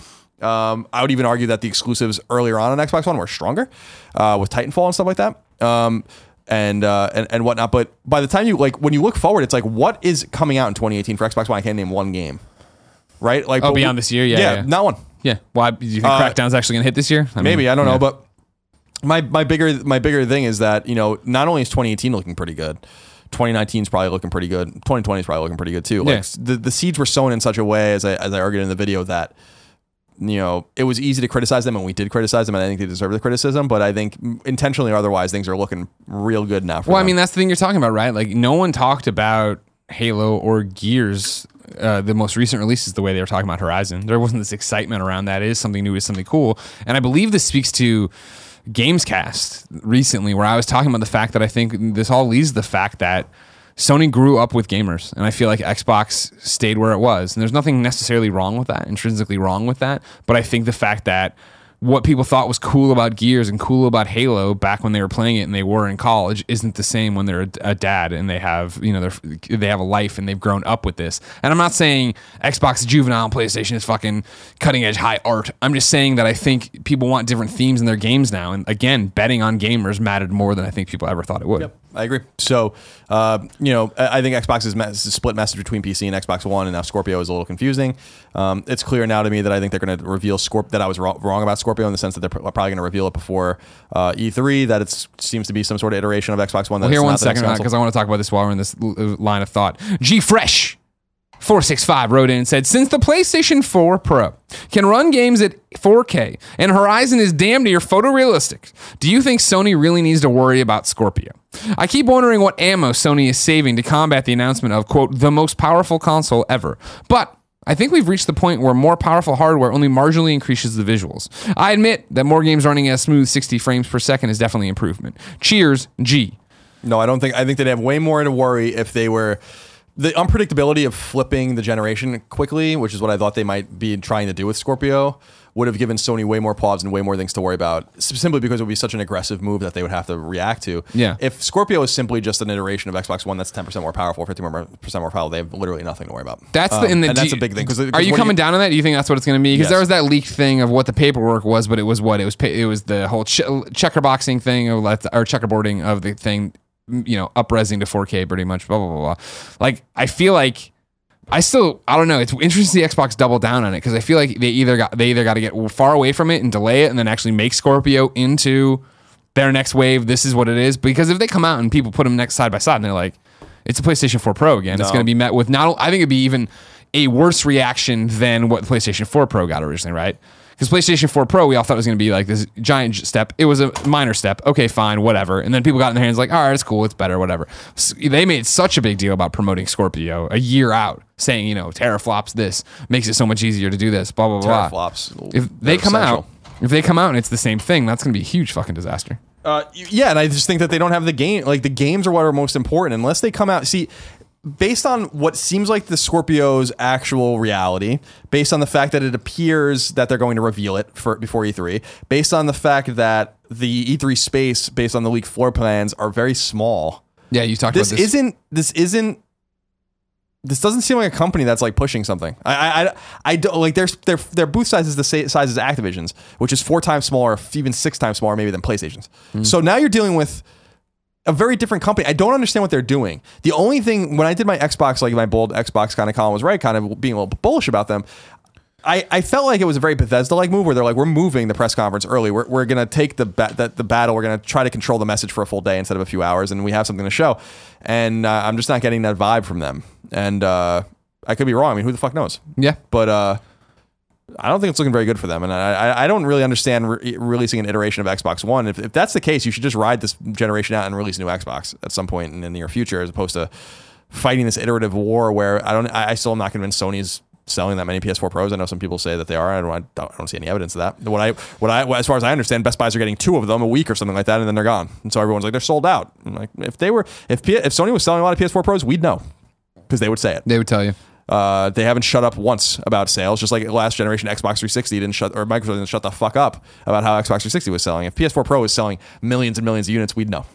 Um, I would even argue that the exclusives earlier on on Xbox One were stronger uh, with Titanfall and stuff like that. Um, and, uh, and and whatnot. But by the time you like when you look forward, it's like what is coming out in 2018 for Xbox One? I can't name one game. right? Like Oh, but we- beyond this year? Yeah, yeah. not one. Yeah. Why do you think Uh, Crackdown's actually going to hit this year? I mean, Maybe I don't yeah. know, but my my bigger my bigger thing is that you know not only is 2018 looking pretty good, 2019 is probably looking pretty good. 2020 is probably looking pretty good too. Like Yeah. the the seeds were sown in such a way, as I as I argued in the video, that you know it was easy to criticize them, and we did criticize them, and I think they deserve the criticism. But I think intentionally or otherwise, things are looking real good now. Well, I mean, that's the thing you're talking about, right? Like, no one talked about Halo or Gears, uh, the most recent releases, the way they were talking about Horizon. There wasn't this excitement around that. It is something new, is something cool. And I believe this speaks to Gamescast recently, where I was talking about the fact that I think this all leads to the fact that Sony grew up with gamers, and I feel like Xbox stayed where it was. And there's nothing necessarily wrong with that, intrinsically wrong with that. But I think the fact that what people thought was cool about Gears and cool about Halo back when they were playing it and they were in college isn't the same when they're a, dad and they have you know they have a life and they've grown up with this. And I'm not saying Xbox juvenile and PlayStation is fucking cutting edge high art. I'm just saying that I think people want different themes in their games now. And again, betting on gamers mattered more than I think people ever thought it would. I agree. So, uh, you know, I think Xbox's me- split message between PC and Xbox One and now Scorpio is a little confusing. Um, it's clear now to me that I think they're going to reveal Scorp that I was wrong, wrong about Scorpio in the sense that they're pr- probably going to reveal it before uh, E3. That it seems to be some sort of iteration of Xbox One. that Well, here one not the next second because I want to talk about this while we're in this line of thought. G Fresh. 465 wrote in and said, Since the PlayStation 4 Pro can run games at 4K and Horizon is damn near photorealistic, do you think Sony really needs to worry about Scorpio? I keep wondering what ammo Sony is saving to combat the announcement of, quote, the most powerful console ever. But I think we've reached the point where more powerful hardware only marginally increases the visuals. I admit that more games running at a smooth 60 frames per second is definitely improvement. Cheers, G. No, I don't think. I think they'd have way more to worry if they were the unpredictability of flipping the generation quickly, which is what I thought they might be trying to do with Scorpio, would have given Sony way more pause and way more things to worry about. Simply because it would be such an aggressive move that they would have to react to. Yeah. If Scorpio is simply just an iteration of Xbox One that's ten percent more powerful, fifteen percent more powerful, they have literally nothing to worry about. That's Um, the and, the, and that's a big thing. Because are you coming down on that? Do you think that's what it's going to be? Because Yes. there was that leaked thing of what the paperwork was, but it was what it was. It was the whole ch- checker boxing thing or checkerboarding of the thing. You know, upresing to 4K pretty much. Blah blah blah. blah. Like I feel like. I still, I don't know. It's interesting to see Xbox double down on it because I feel like they either got they either got to get far away from it and delay it, and then actually make Scorpio into their next wave. This is what it is. Because if they come out and people put them next side by side, and they're like, it's a PlayStation 4 Pro again. It's going to be met with not. I think it'd be even a worse reaction than what the PlayStation 4 Pro got originally, right? Because PlayStation 4 Pro, we all thought it was going to be like this giant step. It was a minor step. Okay, fine, whatever. And then people got in their hands like, all right, it's cool, it's better, whatever. S they made such a big deal about promoting Scorpio a year out, saying, you know, teraflops this makes it so much easier to do this. Blah blah blah. Teraflops, If they come essential. out, if they come out and it's the same thing, that's going to be a huge fucking disaster. Uh, yeah, and I just think that they don't have the game. Like the games are what are most important. Unless they come out, see, based on what seems like the Scorpio's actual reality, based on the fact that it appears that they're going to reveal it for before E3, based on the fact that the E3 space, based on the leaked floor plans, are very small. Yeah, you talked This, about this. isn't. This isn't. This doesn't seem like a company that's like pushing something. I, I, I, I don't like their their their booth size is the sa- size as Activision's, which is four times smaller, even six times smaller, maybe than PlayStation's. Hmm. So now you're dealing with a very different company. I don't understand what they're doing. The only thing when I did my Xbox, like my bold Xbox kind of column was right, kind of being a little bullish about them. I, I felt like it was a very Bethesda like move where they're like, we're moving the press conference early. We're, we're going to take the, ba- the the battle. We're going to try to control the message for a full day instead of a few hours, and we have something to show. And uh, I'm just not getting that vibe from them. And uh, I could be wrong. I mean, who the fuck knows? yeah. But uh, I don't think it's looking very good for them. And I, I, don't really understand re- releasing an iteration of Xbox One. If, if that's the case, you should just ride this generation out and release a new Xbox at some point in the near future, as opposed to fighting this iterative war where I don't. I, I still am not convinced Sony's selling that many PS4 Pros. I know some people say that they are. I don't. I don't, I don't see any evidence of that. What I, what I, as far as I understand, Best Buys are getting two of them a week or something like that, and then they're gone. And so everyone's like, they're sold out. I'm like, if they were, if P, if Sony was selling a lot of PS4 Pros, we'd know because they would say it. They would tell you. Uh, they haven't shut up once about sales, just like last generation Xbox 360 didn't shut or Microsoft didn't shut the fuck up about how Xbox 360 was selling. If PS4 Pro is selling millions and millions of units, we'd know.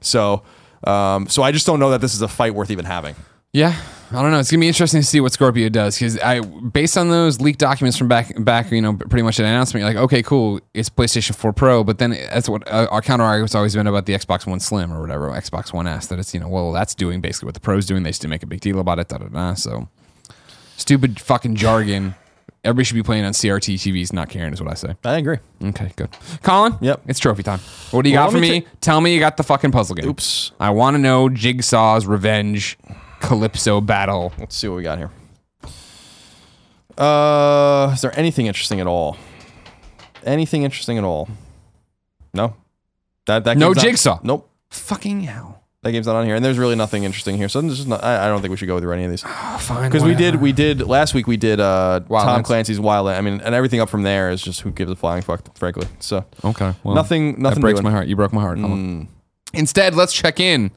So, um, so I just don't know that this is a fight worth even having. Yeah, I don't know. It's gonna be interesting to see what Scorpio does because I, based on those leaked documents from back, back, you know, pretty much an announcement. You're like, okay, cool, it's PlayStation 4 Pro, but then that's what uh, our counter argument's always been about the Xbox One Slim or whatever, Xbox One S. That it's you know, well, that's doing basically what the Pro's doing. They still make a big deal about it. Da da da. So Stupid fucking jargon. Everybody should be playing on CRT TVs, not caring, is what I say. I agree. Okay, good. Colin? Yep. It's trophy time. What do you Well, got for me me? ta- Tell me you got the fucking puzzle game. Oops. I want to know Jigsaw's Revenge Calypso Battle. Let's see what we got here. Uh, is there anything interesting at all? Anything interesting at all? No. That that No game's not- Jigsaw. Nope. Fucking hell. That game's not on here, and there's really nothing interesting here. So this is not, I, I don't think we should go through any of these Oh, fine. because we did whatever. we did last week we did uh, Tom Wildlands. Clancy's Wildland. I mean, and everything up from there is just who gives a flying fuck, frankly. So Okay. Well, nothing That nothing breaks doing. my heart. You broke my heart. Colin. Instead, let's check in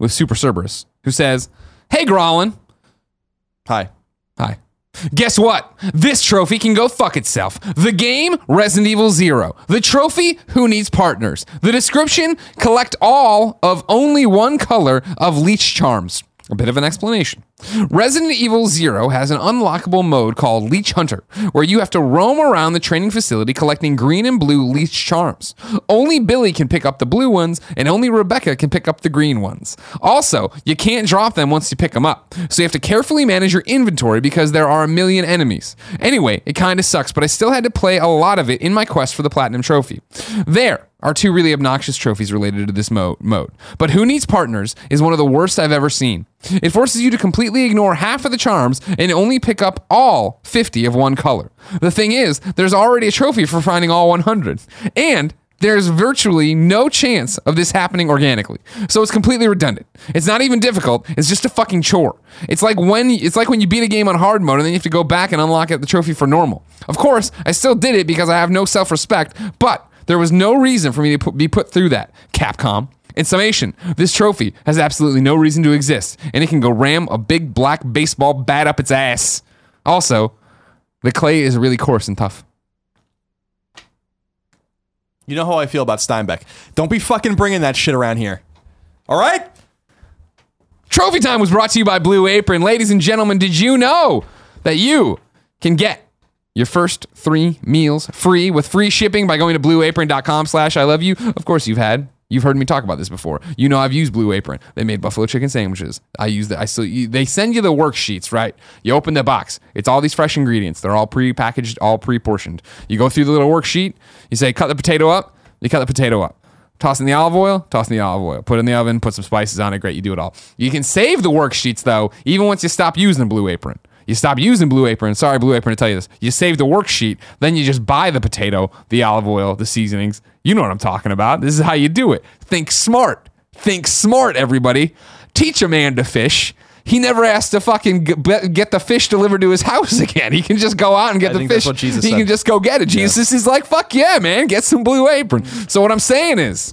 with Super Cerberus, who says, Hey, Growlin. Hi. Hi. Guess what? This trophy can go fuck itself. The game, Resident Evil Zero. The trophy, Who Needs Partners. The description, collect all of only one color of leech charms. A bit of an explanation. Resident Evil Zero has an unlockable mode called Leech Hunter, where you have to roam around the training facility collecting green and blue leech charms. Only Billy can pick up the blue ones, and only Rebecca can pick up the green ones. Also, you can't drop them once you pick them up, so you have to carefully manage your inventory because there are a million enemies. Anyway, it kinda sucks, but I still had to play a lot of it in my quest for the Platinum Trophy. There are two really obnoxious trophies related to this mo- mode. But Who Needs Partners is one of the worst I've ever seen. It forces you to completely ignore half of the charms and only pick up all 50 of one color. The thing is, there's already a trophy for finding all 100. And there's virtually no chance of this happening organically. So it's completely redundant. It's not even difficult. It's just a fucking chore. It's like when it's like when you beat a game on hard mode and then you have to go back and unlock the trophy for normal. Of course, I still did it because I have no self-respect, but there was no reason for me to put, be put through that. Capcom. In summation, this trophy has absolutely no reason to exist, and it can go ram a big black baseball bat up its ass. Also, the clay is really coarse and tough. You know how I feel about Steinbeck. Don't be fucking bringing that shit around here. All right? Trophy Time was brought to you by Blue Apron. Ladies and gentlemen, did you know that you can get your first three meals free with free shipping by going to blueapron.com slash I love you? Of course you've had. You've heard me talk about this before. You know I've used Blue Apron. They made buffalo chicken sandwiches. I use that. I still. You, they send you the worksheets, right? You open the box. It's all these fresh ingredients. They're all pre-packaged, all pre-portioned. You go through the little worksheet. You say cut the potato up. You cut the potato up. Toss in the olive oil, toss in the olive oil. Put it in the oven, put some spices on it. Great, you do it all. You can save the worksheets though, even once you stop using Blue Apron. You stop using Blue Apron. Sorry, Blue Apron, to tell you this. You save the worksheet, then you just buy the potato, the olive oil, the seasonings. You know what I'm talking about. This is how you do it. Think smart. Think smart, everybody. Teach a man to fish. He never has to fucking get the fish delivered to his house again. He can just go out and get I the fish. that's what Jesus he said. can just go get it. Jesus is like, fuck yeah, man. Get some Blue Apron. So what I'm saying is,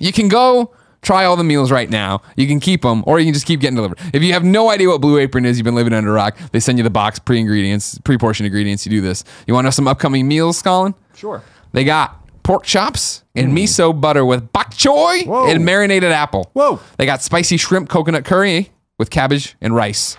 you can go try all the meals right now. You can keep them, or you can just keep getting delivered. If you have no idea what Blue Apron is, you've been living under a rock. They send you the box, pre ingredients, pre portioned ingredients. You do this. You want to know some upcoming meals, Colin? Sure. They got pork chops and mm. miso butter with bok choy. Whoa. and marinated apple. Whoa. They got spicy shrimp coconut curry with cabbage and rice.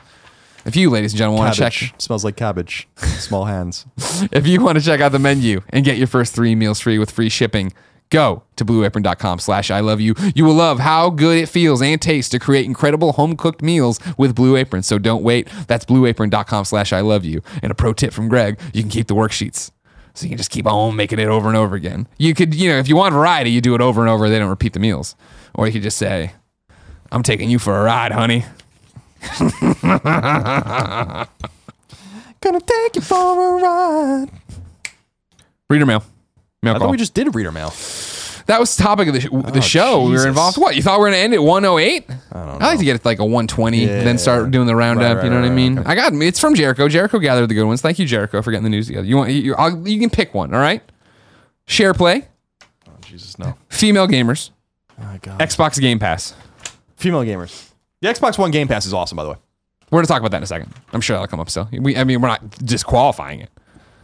If you, ladies and gentlemen, want to check Smells like cabbage. Small hands. if you want to check out the menu and get your first three meals free with free shipping, go to blueapron.com slash I love you. You will love how good it feels and tastes to create incredible home cooked meals with Blue Apron. So don't wait. That's blueapron.com slash I love you. And a pro tip from Greg, you can keep the worksheets. So you can just keep on making it over and over again. You could, you know, if you want variety, you do it over and over. They don't repeat the meals. Or you could just say, I'm taking you for a ride, honey. Gonna take you for a ride. Reader mail. Mail I call. thought we just did a reader mail. That was the topic of the, sh- oh, the show. We were Jesus. involved. What you thought we were going to end at 108? I don't I like to get it like a 120, then start doing the roundup. right, you know what I right, mean? I got it's from Jericho. Jericho gathered the good ones. Thank you, Jericho, for getting the news together. You want you, I'll, you can pick one. All right. Share play, oh, Jesus, no. female gamers, Oh, God. Xbox Game Pass. Female gamers. The Xbox One Game Pass is awesome, by the way. We're gonna talk about that in a second. I'm sure that'll come up still. We, I mean, we're not disqualifying it.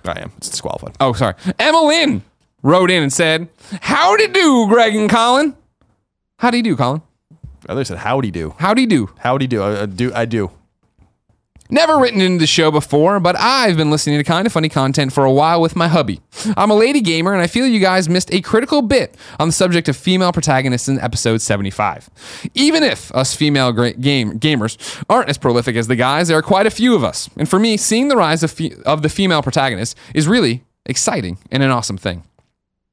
I am. It's disqualified. Oh, sorry. Emma Lynn wrote in and said, "Howdy do, Greg and Colin. Howdy do, Colin. I thought you said howdy do. Howdy do. Howdy do. I, I do. I do. Never written into the show before, but I've been listening to kind of funny content for a while with my hubby. I'm a lady gamer, and I feel you guys missed a critical bit on the subject of female protagonists in episode 75. Even if us female game gamers aren't as prolific as the guys, there are quite a few of us. And for me, seeing the rise of, fe- of the female protagonist is really exciting and an awesome thing.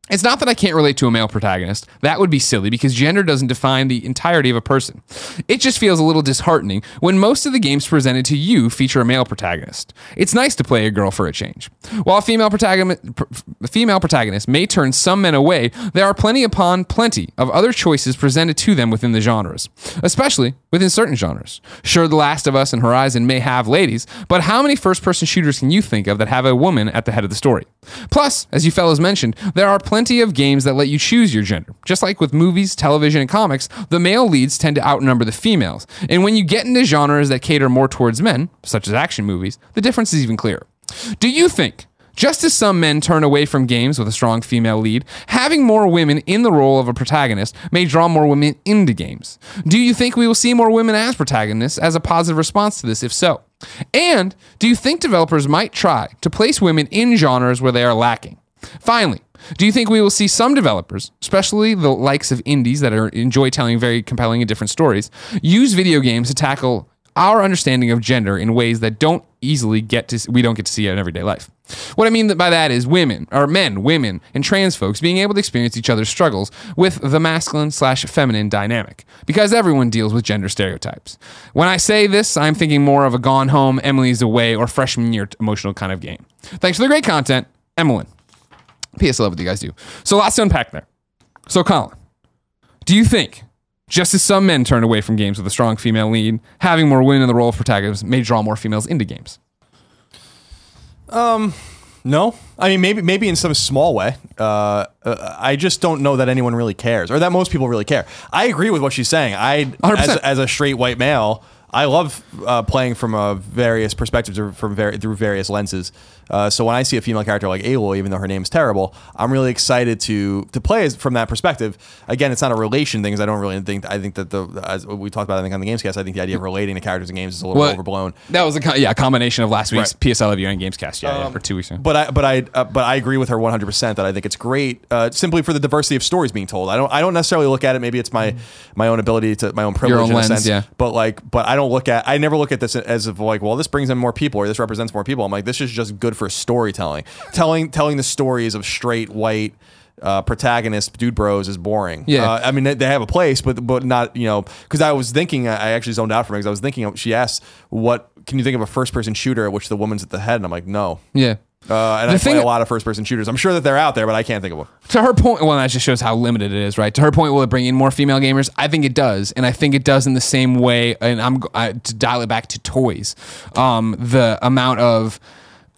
It's not that I can't relate to a male protagonist. That would be silly because gender doesn't define the entirety of a person. It just feels a little disheartening when most of the games presented to you feature a male protagonist. It's nice to play a girl for a change. While female protagonist, pr- female protagonist may turn some men away, there are plenty upon plenty of other choices presented to them within the genres, especially within certain genres. Sure, The Last of Us and Horizon may have ladies, but how many first person shooters can you think of that have a woman at the head of the story? Plus, as you fellows mentioned, there are plenty of games that let you choose your gender. Just like with movies, television, and comics, the male leads tend to outnumber the females. And when you get into genres that cater more towards men, such as action movies, the difference is even clearer. Do you think just as some men turn away from games with a strong female lead, having more women in the role of a protagonist may draw more women into games. Do you think we will see more women as protagonists as a positive response to this? If so, and do you think developers might try to place women in genres where they are lacking? Finally, do you think we will see some developers, especially the likes of indies that are enjoy telling very compelling and different stories, use video games to tackle our understanding of gender in ways that don't easily get to we don't get to see it in everyday life. What I mean by that is women or men, women, and trans folks being able to experience each other's struggles with the masculine slash feminine dynamic because everyone deals with gender stereotypes. When I say this, I'm thinking more of a Gone Home, Emily's Away, or freshman year emotional kind of game. Thanks for the great content, Emily. P.S. I love what you guys do. So lots to unpack there. So Colin, do you think just as some men turn away from games with a strong female lead, having more women in the role of protagonists may draw more females into games? Um, No, I mean maybe maybe in some small way. Uh, uh, I just don't know that anyone really cares, or that most people really care. I agree with what she's saying. I, as, as a straight white male, I love uh, playing from uh, various perspectives or from very, through various lenses. Uh, so when I see a female character like Aloy, even though her name's terrible, I'm really excited to to play as, from that perspective. Again, it's not a relation thing, because I don't really think I think that the as we talked about I think on the Gamescast, I think the idea of relating to characters in games is a little Well, overblown. That was a co- yeah a combination of last week's Right. PS I Love You and Gamescast yeah, yeah for two weeks. ago. But I but I uh, but I agree with her 100 percent that I think it's great uh, simply for the diversity of stories being told. I don't I don't necessarily look at it. Maybe it's my my own ability to my own privilege own in a sense. yeah. But like but I don't look at I never look at this as of like well this brings in more people or this represents more people. I'm like this is just good for storytelling. telling telling the stories of straight white. Uh, protagonist dude bros is boring. Yeah. uh, I mean they, they have a place, but but not you know because I was thinking I actually zoned out for me because I was thinking she asked what can you think of a first person shooter at which the woman's at the head and I'm like no yeah. uh, and The I play a lot of first person shooters. I'm sure that they're out there, but I can't think of one. to her point, well, that just shows how limited it is, right? To her point, will it bring in more female gamers? I think it does, and I think it does in the same way. And I'm I, to dial it back to toys, um, the amount of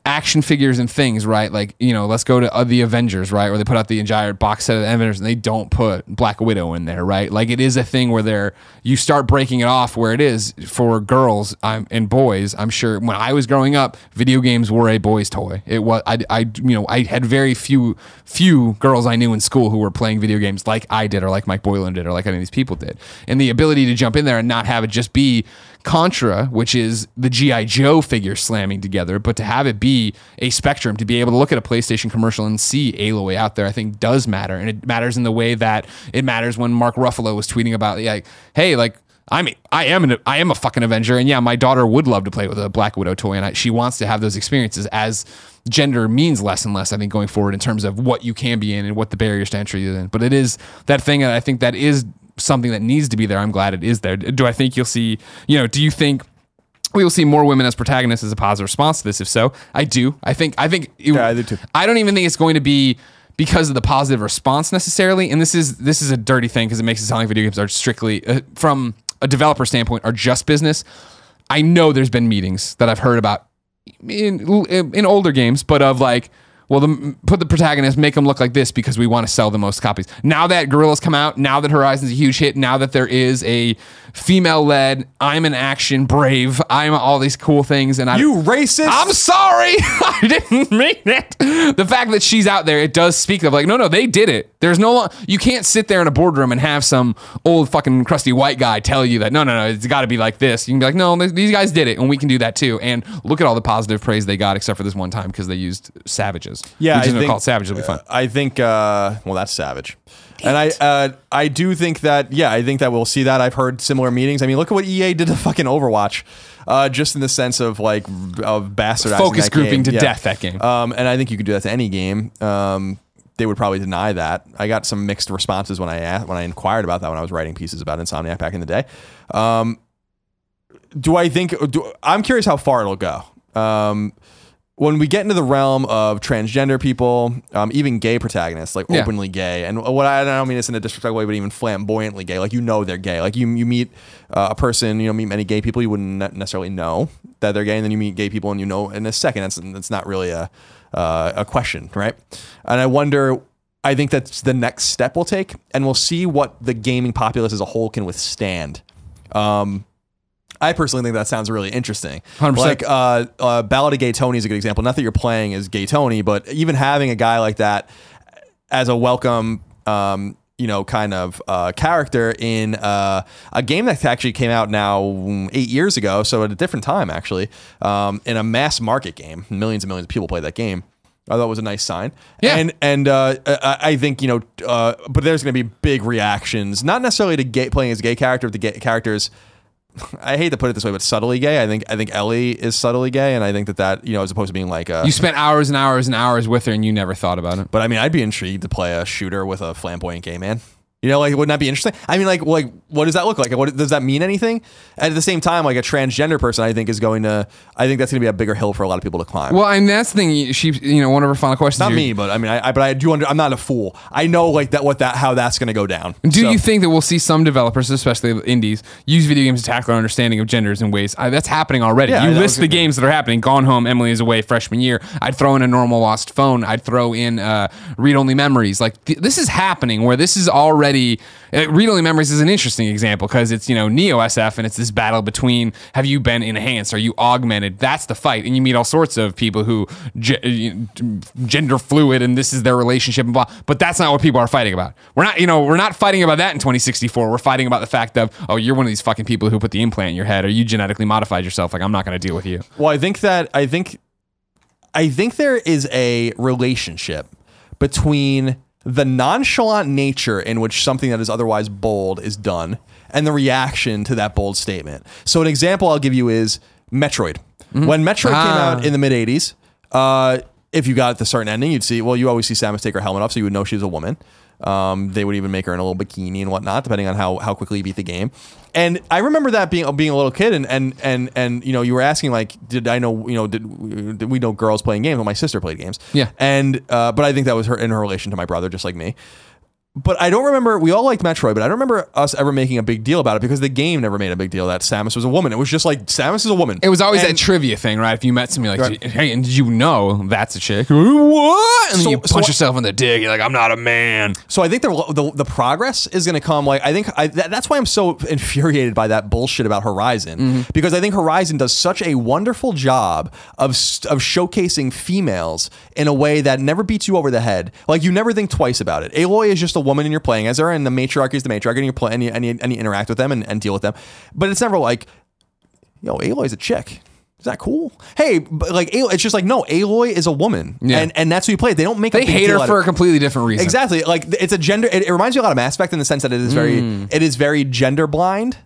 action figures and things, right? Like you know, let's go to uh, the Avengers, right? Where they put out the entire box set of the Avengers, and they don't put Black Widow in there, right? Like it is a thing where they're you start breaking it off where it is for girls um, and boys. I'm sure when I was growing up, video games were a boys' toy. It was I, I you know I had very few few girls I knew in school who were playing video games like I did, or like Mike Boylan did, or like any of these people did, and the ability to jump in there and not have it just be Contra, which is the GI Joe figure slamming together, but to have it be a spectrum, to be able to look at a PlayStation commercial and see Aloy out there, I think does matter, and it matters in the way that it matters when Mark Ruffalo was tweeting about like, hey, like. I'm I am an I am a fucking Avenger, and yeah, my daughter would love to play with a Black Widow toy, and I, she wants to have those experiences. As gender means less and less, I think going forward in terms of what you can be in and what the barriers to entry is in. But it is that thing that I think that is something that needs to be there. I'm glad it is there. Do I think you'll see? You know, do you think? We will see more women as protagonists as a positive response to this. If so, I do. I think. I think. it- Yeah, I do too. I don't even think it's going to be because of the positive response necessarily. And this is this is a dirty thing because it makes it sound like video games are strictly uh, from a developer standpoint are just business. I know there's been meetings that I've heard about in in older games, but of like well, the, put the protagonist, make them look like this because we want to sell the most copies. Now that Guerrilla's come out, now that Horizon's a huge hit, now that there is a female-led, I'm an action brave, I'm all these cool things, and I You racist. I'm sorry, I didn't mean it. The fact that she's out there, it does speak of like, no, no, they did it. There's no, lo- you can't sit there in a boardroom and have some old fucking crusty white guy tell you that no, no, no, it's got to be like this. You can be like, no, these guys did it, and we can do that too. And look at all the positive praise they got, except for this one time because they used savages. Yeah, we just I gonna think, call it savage. It'll be fun. uh, I think. Uh, well, that's savage. And I, uh, I do think that. Yeah, I think that we'll see that. I've heard similar meetings. I mean, look at what EA did to fucking Overwatch. Uh, just in the sense of like of bastardizing Focus that grouping game. to Yeah. death that game. Um, and I think you could do that to any game. Um, they would probably deny that. I got some mixed responses when I asked, when I inquired about that when I was writing pieces about Insomniac back in the day. Um, do I think? Do, I'm curious how far it'll go. Um, when we get into the realm of transgender people, um, even gay protagonists, like Yeah. openly gay, and what I, I don't mean this in a disrespectful way, but even flamboyantly gay, like you know they're gay. Like you, you meet uh, a person, you know, meet many gay people, you wouldn't necessarily know that they're gay, and then you meet gay people, and you know in a second. That's that's not really a uh, a question, right? And I wonder. I think that's the next step we'll take, and we'll see what the gaming populace as a whole can withstand. Um, I personally think that sounds really interesting. 100%. Like uh, uh, Ballad of Gay Tony is a good example. Not that you're playing as Gay Tony, but even having a guy like that as a welcome, um, you know, kind of uh, character in uh, a game that actually came out now eight years ago, so at a different time actually, um, in a mass market game, millions and millions of people played that game. I thought it was a nice sign. Yeah. And and uh, I, I think you know, uh, but there's going to be big reactions, not necessarily to gay playing as a gay character, but the gay characters. I hate to put it this way, but subtly gay. I think I think Ellie is subtly gay, and I think that that you know, as opposed to being like a. you spent hours and hours and hours with her, and you never thought about it. but I mean, I'd be intrigued to play a shooter with a flamboyant gay man. You know, like wouldn't that be interesting? I mean, like, like what does that look like? What does that mean anything? At the same time, like a transgender person, I think is going to. I think that's going to be a bigger hill for a lot of people to climb. Well, and that's the thing. She, you know, one of her final questions. Not me, but I mean, I, I but I do under. I'm not a fool. I know like that what that how that's going to go down. Do So- you think that we'll see some developers, especially indies, use video games to tackle our understanding of genders in ways I, that's happening already? Yeah, you list the games that are happening. Gone Home, Emily is away freshman year. I'd throw in a normal lost phone. I'd throw in uh, read only memories. Like th- this is happening where this is already. Uh, read only memories is an interesting example because it's you know neo SF and it's this battle between have you been enhanced, are you augmented? That's the fight, and you meet all sorts of people who ge- gender fluid and this is their relationship and blah. But that's not what people are fighting about. We're not, you know, we're not fighting about that in 2064. We're fighting about the fact of, oh, you're one of these fucking people who put the implant in your head, or you genetically modified yourself. Like I'm not going to deal with you. Well, I think that I think I think there is a relationship between the nonchalant nature in which something that is otherwise bold is done and the reaction to that bold statement. So an example I'll give you is Metroid. When Metroid Ah. came out in the mid 80s, uh, if you got the certain ending, you'd see, well, you always see Samus take her helmet off, so you would know she's a woman. Um, they would even make her in a little bikini and whatnot, depending on how, how quickly you beat the game. And I remember that being being a little kid, and and and and you know, you were asking like, did I know, you know, did, did we know girls playing games? Well, my sister played games. Yeah. And uh, but I think that was her in her relation to my brother, just like me. But I don't remember. We all liked Metroid, but I don't remember us ever making a big deal about it because the game never made a big deal that Samus was a woman. It was just like Samus is a woman. It was always And- that trivia thing, right? If you met somebody like, Right. hey, and did you know that's a chick? What? And then So- you so punch I- yourself in the dick. You're like, I'm not a man. So I think the the, the progress is going to come. Like I think I, that, that's why I'm so infuriated by that bullshit about Horizon Mm-hmm. because I think Horizon does such a wonderful job of s- of showcasing females in a way that never beats you over the head. Like you never think twice about it. Aloy is just a woman and you're playing as her, and the matriarch is the matriarch, and you play and you, and you, and you interact with them and, and deal with them. But it's never like, yo, Aloy's a chick. Is that cool? Hey, but like Aloy, it's just like no, Aloy is a woman, Yeah. and and that's who you play. They don't make a They hate her for a completely different reason. Exactly. Like it's a gender. It, it reminds me a lot of Mass Effect in the sense that it is very, Mm. it is very gender blind.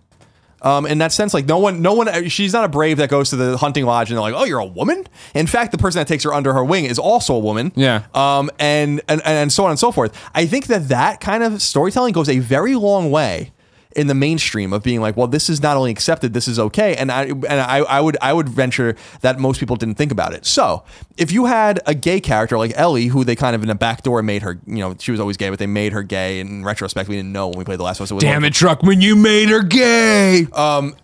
Um, in that sense, like no one, no one, she's not a brave that goes to the hunting lodge and they're like, oh, you're a woman. In fact, the person that takes her under her wing is also a woman. Yeah. Um, and and and so on and so forth. I think that that kind of storytelling goes a very long way in the mainstream of being like, well, this is not only accepted, this is okay. And I and I, I would I would venture that most people didn't think about it. So if you had a gay character like Ellie, who they kind of in a back door made her, you know, she was always gay, but they made her gay. In retrospect, we didn't know when we played the last one. So Damn it, Druckmann, you made her gay. Um,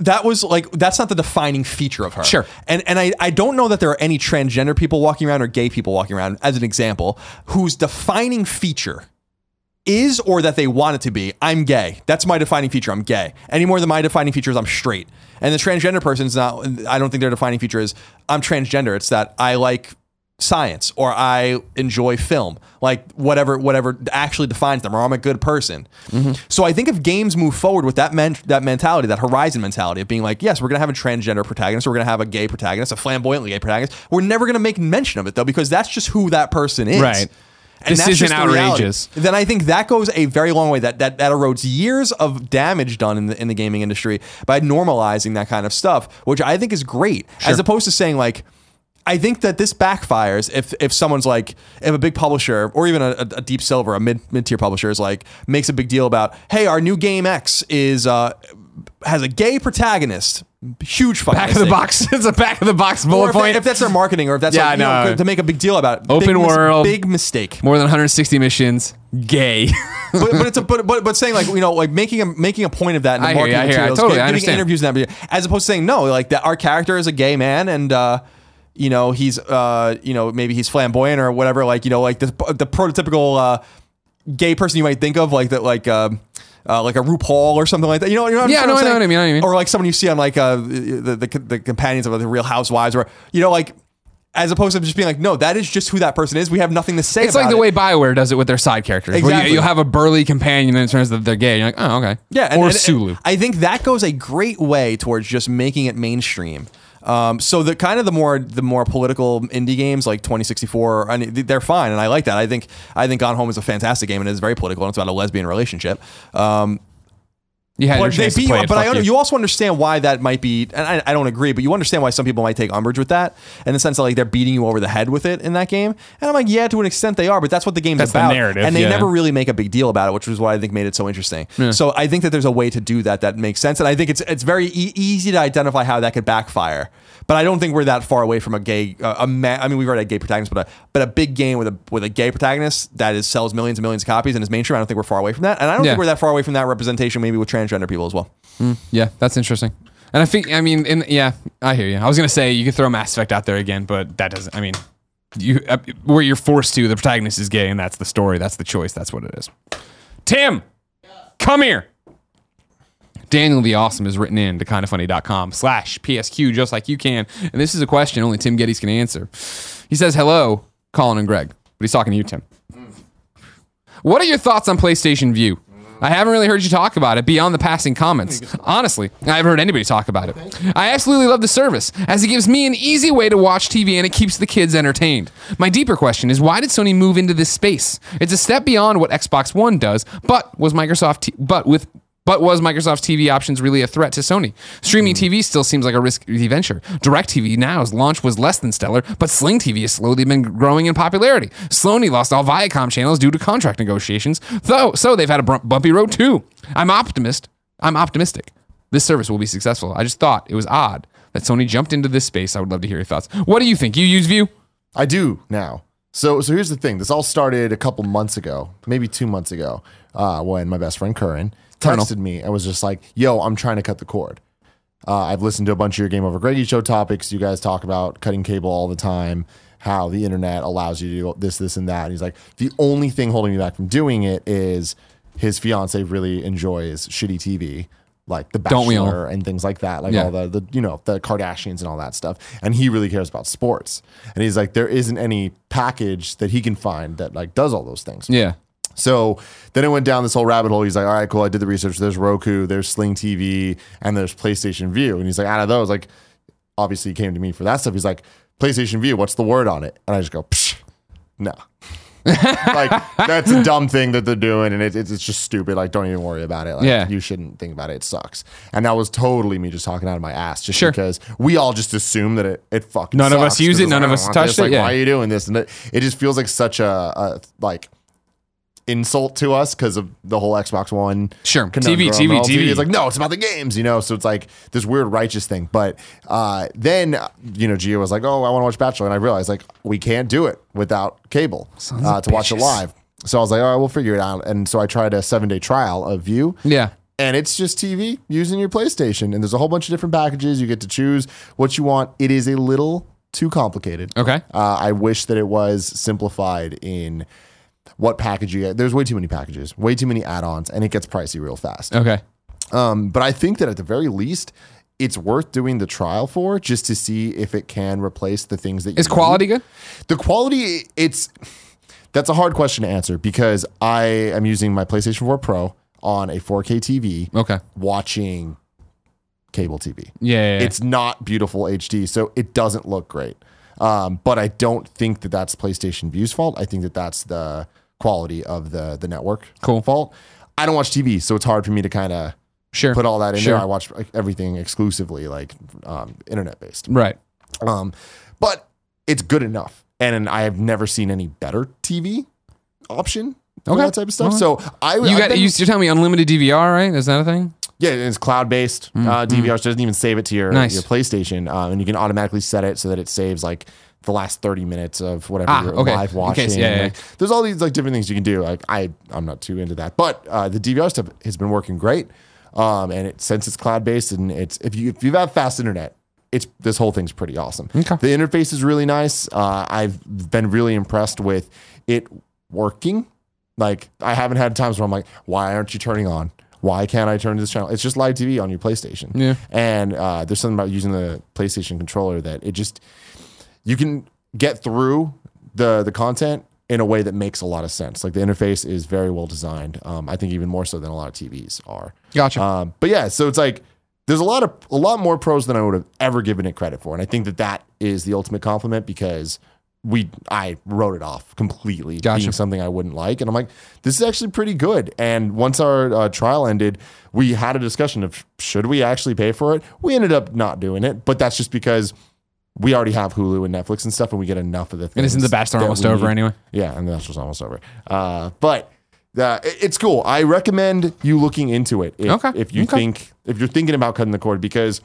that was like that's not the defining feature of her. Sure. And and I, I don't know that there are any transgender people walking around or gay people walking around, as an example, whose defining feature is or that they want it to be, I'm gay. That's my defining feature. I'm gay. Any more than my defining feature is I'm straight. And the transgender person's not I don't think their defining feature is I'm transgender. It's that I like science or I enjoy film. Like whatever whatever actually defines them or I'm a good person. Mm-hmm. So I think if games move forward with that men- that mentality, that horizon mentality of being like, yes, we're going to have a transgender protagonist, or we're going to have a gay protagonist, a flamboyantly gay protagonist. We're never going to make mention of it though because that's just who that person is. Right. And This isn't just the outrageous. Then I think that goes a very long way. That that that erodes years of damage done in the in the gaming industry by normalizing that kind of stuff, which I think is great. As opposed to saying like, I think that this backfires if if someone's like if a big publisher or even a, a, a deep silver, a mid mid tier publisher is like makes a big deal about, hey, our new game X is uh has a gay protagonist. Huge fucking Back of the mistake. box. it's a back of the box Or bullet if, they- point. if that's their marketing, or if that's Yeah, like, you I know, know. to make a big deal about it. Open Big mis- world. big mistake. More than 160 missions. Gay. but, but it's a, but, but but saying like you know like making a making a point of that in the I hear you, marketing I hear you. I materials, totally giving understand. interviews and that, as opposed to saying no, like that our character is a gay man and uh, you know he's uh, you know maybe he's flamboyant or whatever, like you know like the the prototypical uh, gay person you might think of, like that like. Uh, uh, like a RuPaul or something like that. You know, you know what I'm Yeah, trying no, I know what I mean, I know what you mean. Or like someone you see on like uh, the, the the companions of the Real Housewives, or you know, like as opposed to just being like, no, that is just who that person is. We have nothing to say. It's like the it. way Bioware does it with their side characters. Where Exactly. you, you'll have a burly companion and it turns out they're gay. You're like, oh, okay. Yeah, and, or and- Sulu. I think that goes a great way towards just making it mainstream. Um, so the kind of the more the more political indie games like 2064, I mean, they're fine, and I like that. I think I think Gone Home is a fantastic game and it is very political and it's about a lesbian relationship. Um, you had your but they beat play but I you. you also understand why that might be, and I, I don't agree, but you understand why some people might take umbrage with that in the sense that like they're beating you over the head with it in that game. And I'm like, yeah, to an extent they are, but that's what the game's That's the about. narrative, and they yeah. never really make a big deal about it, which was what I think made it so interesting. So I think that there's a way to do that that makes sense, and I think it's it's very e- easy to identify how that could backfire. But I don't think we're that far away from a gay, uh, a ma- I mean, we've already had gay protagonist, but a but a big game with a with a gay protagonist that is sells millions and millions of copies and is mainstream. I don't think we're far away from that, and I don't Yeah. think we're that far away from that representation maybe with transgender people as well. Yeah, that's interesting. And I think, I mean, in, yeah, I hear you. I was gonna say you could throw Mass Effect out there again, but that doesn't. I mean, you uh, where you're forced to. The protagonist is gay, and that's the story. That's the choice. That's what it is. Tim, come here. Daniel the Awesome is written in to kindafunny.com slash PSQ, just like you can. And this is a question only Tim Gettys can answer. He says, Hello, Colin and Greg. But he's talking to you, Tim. What are your thoughts on PlayStation Vue? I haven't really heard you talk about it beyond the passing comments. Honestly, I haven't heard anybody talk about it. I absolutely love the service, as it gives me an easy way to watch TV and it keeps the kids entertained. My deeper question is why did Sony move into this space? It's a step beyond what Xbox One does, but was Microsoft, t- but with but was Microsoft's TV options really a threat to Sony? Streaming TV still seems like a risky venture. DirecTV Now's launch was less than stellar, but Sling TV has slowly been growing in popularity. Sony lost all Viacom channels due to contract negotiations, though, so they've had a bumpy road too. I'm optimist. I'm optimistic. This service will be successful. I just thought it was odd that Sony jumped into this space. I would love to hear your thoughts. What do you think? You use Vue? I do now. So so here's the thing. This all started a couple months ago, maybe two months ago, uh, when my best friend Curran Colonel. texted me and was just like, "Yo, I'm trying to cut the cord. Uh, I've listened to a bunch of your Game Over Greggy show topics. You guys talk about cutting cable all the time, how the internet allows you to do this, this, and that. And he's like, the only thing holding me back from doing it is his fiance really enjoys shitty TV, like The Don't we all? Bachelor and things like that, like Yeah. all the, the you know the Kardashians and all that stuff. And he really cares about sports. And he's like, there isn't any package that he can find that like does all those things. Yeah. So then it went down this whole rabbit hole. He's like, all right, cool. I did the research. There's Roku, there's Sling TV, and there's PlayStation Vue. And he's like, out of those, like, obviously he came to me for that stuff. He's like, PlayStation Vue, what's the word on it? And I just go, Psh, no. like that's a dumb thing that they're doing, and it, it's it's just stupid. Like, don't even worry about it. Like, Yeah. you shouldn't think about it. It sucks. And that was totally me just talking out of my ass, just Sure. because we all just assume that it it fucking. None of us use it, none like, of us don't want touched this. it, Like, yeah. why are you doing this? And it, it just feels like such a, a like insult to us because of the whole Xbox One. Sure. TV, TV. TV. It's like no, it's about the games, you know. So it's like this weird righteous thing. But uh, then you know, Gio was like, "Oh, I want to watch Bachelor," and I realized like we can't do it without cable uh, to watch it live. So I was like, "All right, we'll figure it out." And so I tried a seven day trial of Vue. Yeah. and it's just TV using your PlayStation. And there's a whole bunch of different packages. You get to choose what you want. It is a little too complicated. Okay. Uh, I wish that it was simplified in what package you get. There's way too many packages, way too many add-ons, and it gets pricey real fast. Okay. Um, but I think that at the very least, it's worth doing the trial for just to see if it can replace the things that you Is quality need. good? The quality, it's that's a hard question to answer because I am using my PlayStation 4 Pro on a 4K TV, Okay. watching cable TV. Yeah. yeah, yeah. It's not beautiful HD, so it doesn't look great. Um, but I don't think that that's PlayStation Vue's fault. I think that that's the quality of the the network Cool. fault. I don't watch TV, so it's hard for me to kind of sure. put all that in Sure. there. I watch like, everything exclusively like um, internet based. Right. Um, but it's good enough, and I have never seen any better TV option Okay. that type of stuff. Okay. So I You I've got. been- You, you're telling me unlimited DVR, right? Is that a thing? Yeah, it's cloud based uh, DVR. So it doesn't even save it to your. Nice. your PlayStation, um, and you can automatically set it so that it saves like the last 30 minutes of whatever Ah, you're okay. live watching. case- yeah, yeah, Like, There's all these like different things you can do. Like I I'm not too into that, but uh, the DVR stuff has been working great. Um, and it since it's cloud based and it's if you if you have fast internet, it's this whole thing's pretty awesome. Okay. The interface is really nice. Uh, I've been really impressed with it working. Like I haven't had times where I'm like, why aren't you turning on? Why can't I turn to this channel? It's just live TV on your PlayStation. Yeah. And uh, there's something about using the PlayStation controller that it just you can get through the the content in a way that makes a lot of sense. Like the interface is very well designed. Um, I think even more so than a lot of TVs are. Gotcha. Um, but yeah, so it's like there's a lot of a lot more pros than I would have ever given it credit for, and I think that that is the ultimate compliment because we I wrote it off completely Gotcha. being something I wouldn't like, and I'm like, this is actually pretty good. And once our uh, trial ended, we had a discussion of should we actually pay for it. We ended up not doing it, but that's just because. We already have Hulu and Netflix and stuff, and we get enough of the things. and isn't the Bachelor almost over need. anyway? Yeah, and that's just almost over. Uh, but uh, it's cool. I recommend you looking into it if, Okay, if you okay. think if you're thinking about cutting the cord because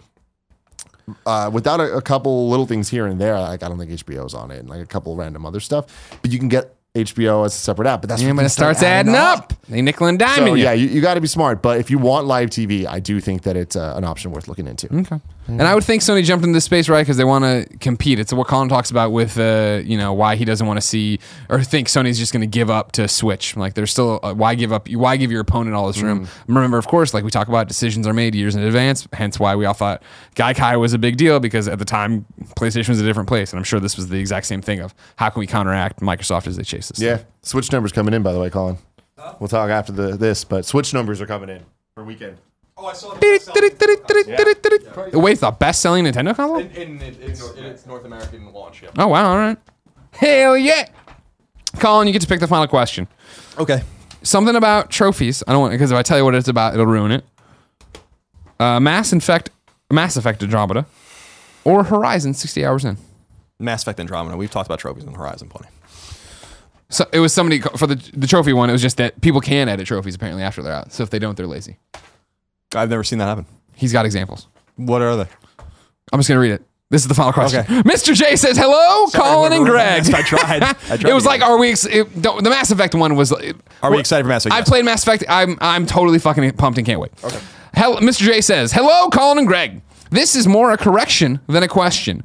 uh, without a, a couple little things here and there, like I don't think HBO's on it and like a couple random other stuff, but you can get HBO as a separate app. But that's Yeah, when it start starts adding up. They nickel and diming So you. yeah, you, you got to be smart. But if you want live TV, I do think that it's uh, an option worth looking into. Okay. And I would think Sony jumped into this space right because they want to compete. It's what Colin talks about with, uh, you know, why he doesn't want to see or think Sony's just going to give up to Switch. Like, there's still uh, why give up? Why give your opponent all this room? Remember, of course, like we talk about, decisions are made years in advance. Hence, why we all thought Gaikai was a big deal because at the time PlayStation was a different place, and I'm sure this was the exact same thing of how can we counteract Microsoft as they chase this. Yeah, Switch numbers coming in by the way, Colin. We'll talk after the this, but Switch numbers are coming in for weekend. Oh, I saw Wait, the best-selling Nintendo console? in, in, in, in its North American launch. Yeah. Oh wow! All right. Hell yeah! Colin, you get to pick the final question. Okay. Something about trophies. I don't want because if I tell you what it's about, it'll ruin it. Uh, Mass Effect, Mass Effect Andromeda, or Horizon 60 hours in. Mass Effect Andromeda. We've talked about trophies in Horizon plenty. So it was somebody for the the trophy one. It was just that people can edit trophies apparently after they're out. So if they don't, they're lazy. I've never seen that happen. He's got examples. What are they? I'm just gonna read it. This is the final question. Okay. Mr. J says, "Hello, Colin and Greg." I tried. I tried it was like, are we? Ex- it, the Mass Effect one was. Uh, are we excited for Mass Effect? I Yes. played Mass Effect. I'm I'm totally fucking pumped and can't wait. Okay. Hell, Mr. J says, "Hello, Colin and Greg. This is more a correction than a question."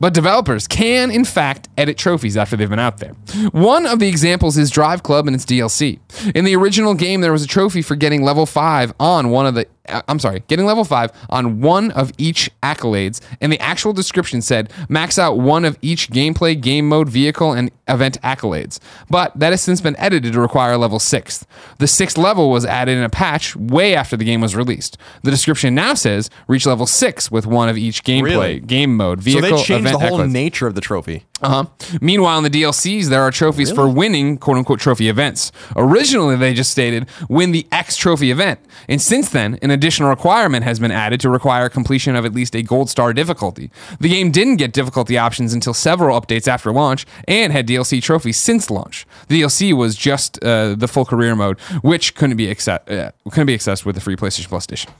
But developers can, in fact, edit trophies after they've been out there. One of the examples is Drive Club and its DLC. In the original game, there was a trophy for getting level 5 on one of the. Uh, I'm sorry, getting level 5 on one of each accolades, and the actual description said max out one of each gameplay, game mode, vehicle, and event accolades. But that has since been edited to require level six. The sixth level was added in a patch way after the game was released. The description now says reach level 6 with one of each gameplay, Really? game mode, vehicle. So they changed the whole accolades. nature of the trophy. Uh huh. Meanwhile, in the DLCs, there are trophies for winning quote unquote trophy events. Originally, they just stated win the X trophy event. And since then, an additional requirement has been added to require completion of at least a gold star difficulty. The game didn't get difficulty options until several updates after launch and had DLC trophies since launch. The DLC was just uh, the full career mode, which couldn't be, acce- uh, couldn't be accessed with the free PlayStation Plus edition.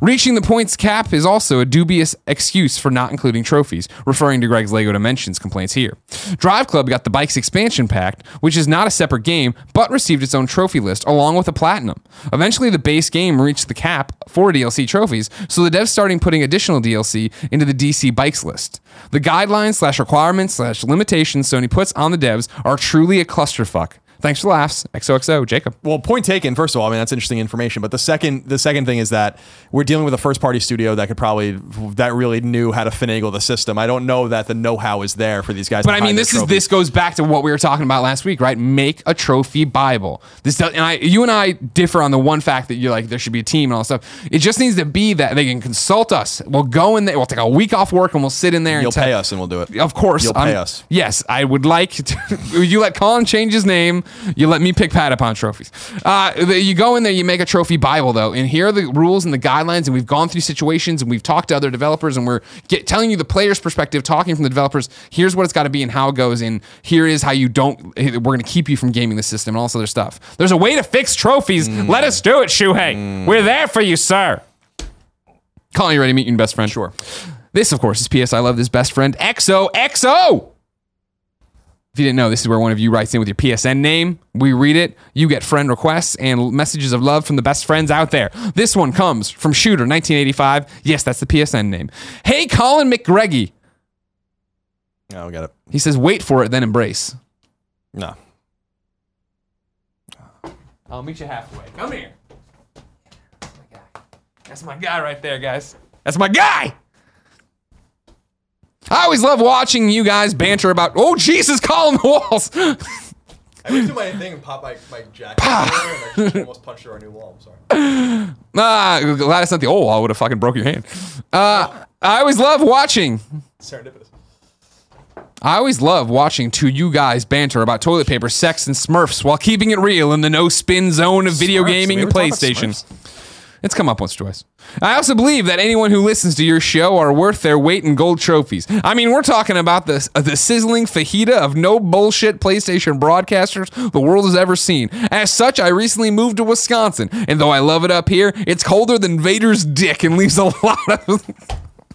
Reaching the points cap is also a dubious excuse for not including trophies, referring to Greg's LEGO Dimensions complaints here. Here. Drive Club got the Bikes expansion pack, which is not a separate game, but received its own trophy list along with a platinum. Eventually, the base game reached the cap for DLC trophies, so the devs started putting additional DLC into the DC Bikes list. The guidelines slash requirements slash limitations Sony puts on the devs are truly a clusterfuck. Thanks for the laughs. XOXO, Jacob. Well, point taken. First of all, I mean that's interesting information. But the second, the second thing is that we're dealing with a first party studio that could probably that really knew how to finagle the system. I don't know that the know how is there for these guys. But I mean, this is this goes back to what we were talking about last week, right? Make a trophy Bible. This does, and I, you and I differ on the one fact that you're like there should be a team and all stuff. It just needs to be that they can consult us. We'll go in there. We'll take a week off work and we'll sit in there. You'll pay us and we'll do it. Of course, You'll pay I'm- us. Yes, I would like. To, you let Colin change his name. You let me pick Patapon trophies. Uh, the- you go in there. You make a trophy Bible though, and here are the rules and the guidelines. And we've gone through situations and we've talked to other developers, and we're get, telling you the player's perspective, talking from the developers. Here's what it's got to be and how it goes, and here is how you don't. We're going to keep you from gaming the system and all this other stuff. There's a way to fix trophies. Mm. Let us do it, Shuhei. We're there for you, sir. Colin, you ready to meet your best friend? Sure. This, of course, is P.S. I love this best friend, XOXO. If you didn't know, this is where one of you writes in with your PSN name. We read it. You get friend requests and messages of love from the best friends out there. This one comes from Shooter 1985. Yes, that's the PSN name. Hey, Colin McGreggy. No, oh, we got it. He says, wait for it, then embrace. No. I'll meet you halfway. Come here. That's my guy. That's my guy right there, guys. That's my guy. I always love watching you guys banter about. Oh Jesus, Colin Walls. I went to my thing and popped my, my jacket and I just almost punched through our new wall. I'm sorry. Ah, glad it's not the old wall. I would have fucking broke your hand. Uh, I always love watching. Serendipitous. I always love watching two you guys banter about toilet paper, sex, and Smurfs while keeping it real in the no spin zone of video Smurfs? gaming and PlayStation. It's come up once or twice. I also believe that anyone who listens to your show are worth their weight in gold trophies. I mean, we're talking about the, uh, the sizzling fajita of no bullshit PlayStation broadcasters the world has ever seen. As such, I recently moved to Wisconsin, and though I love it up here, it's colder than Vader's dick and leaves a lot of.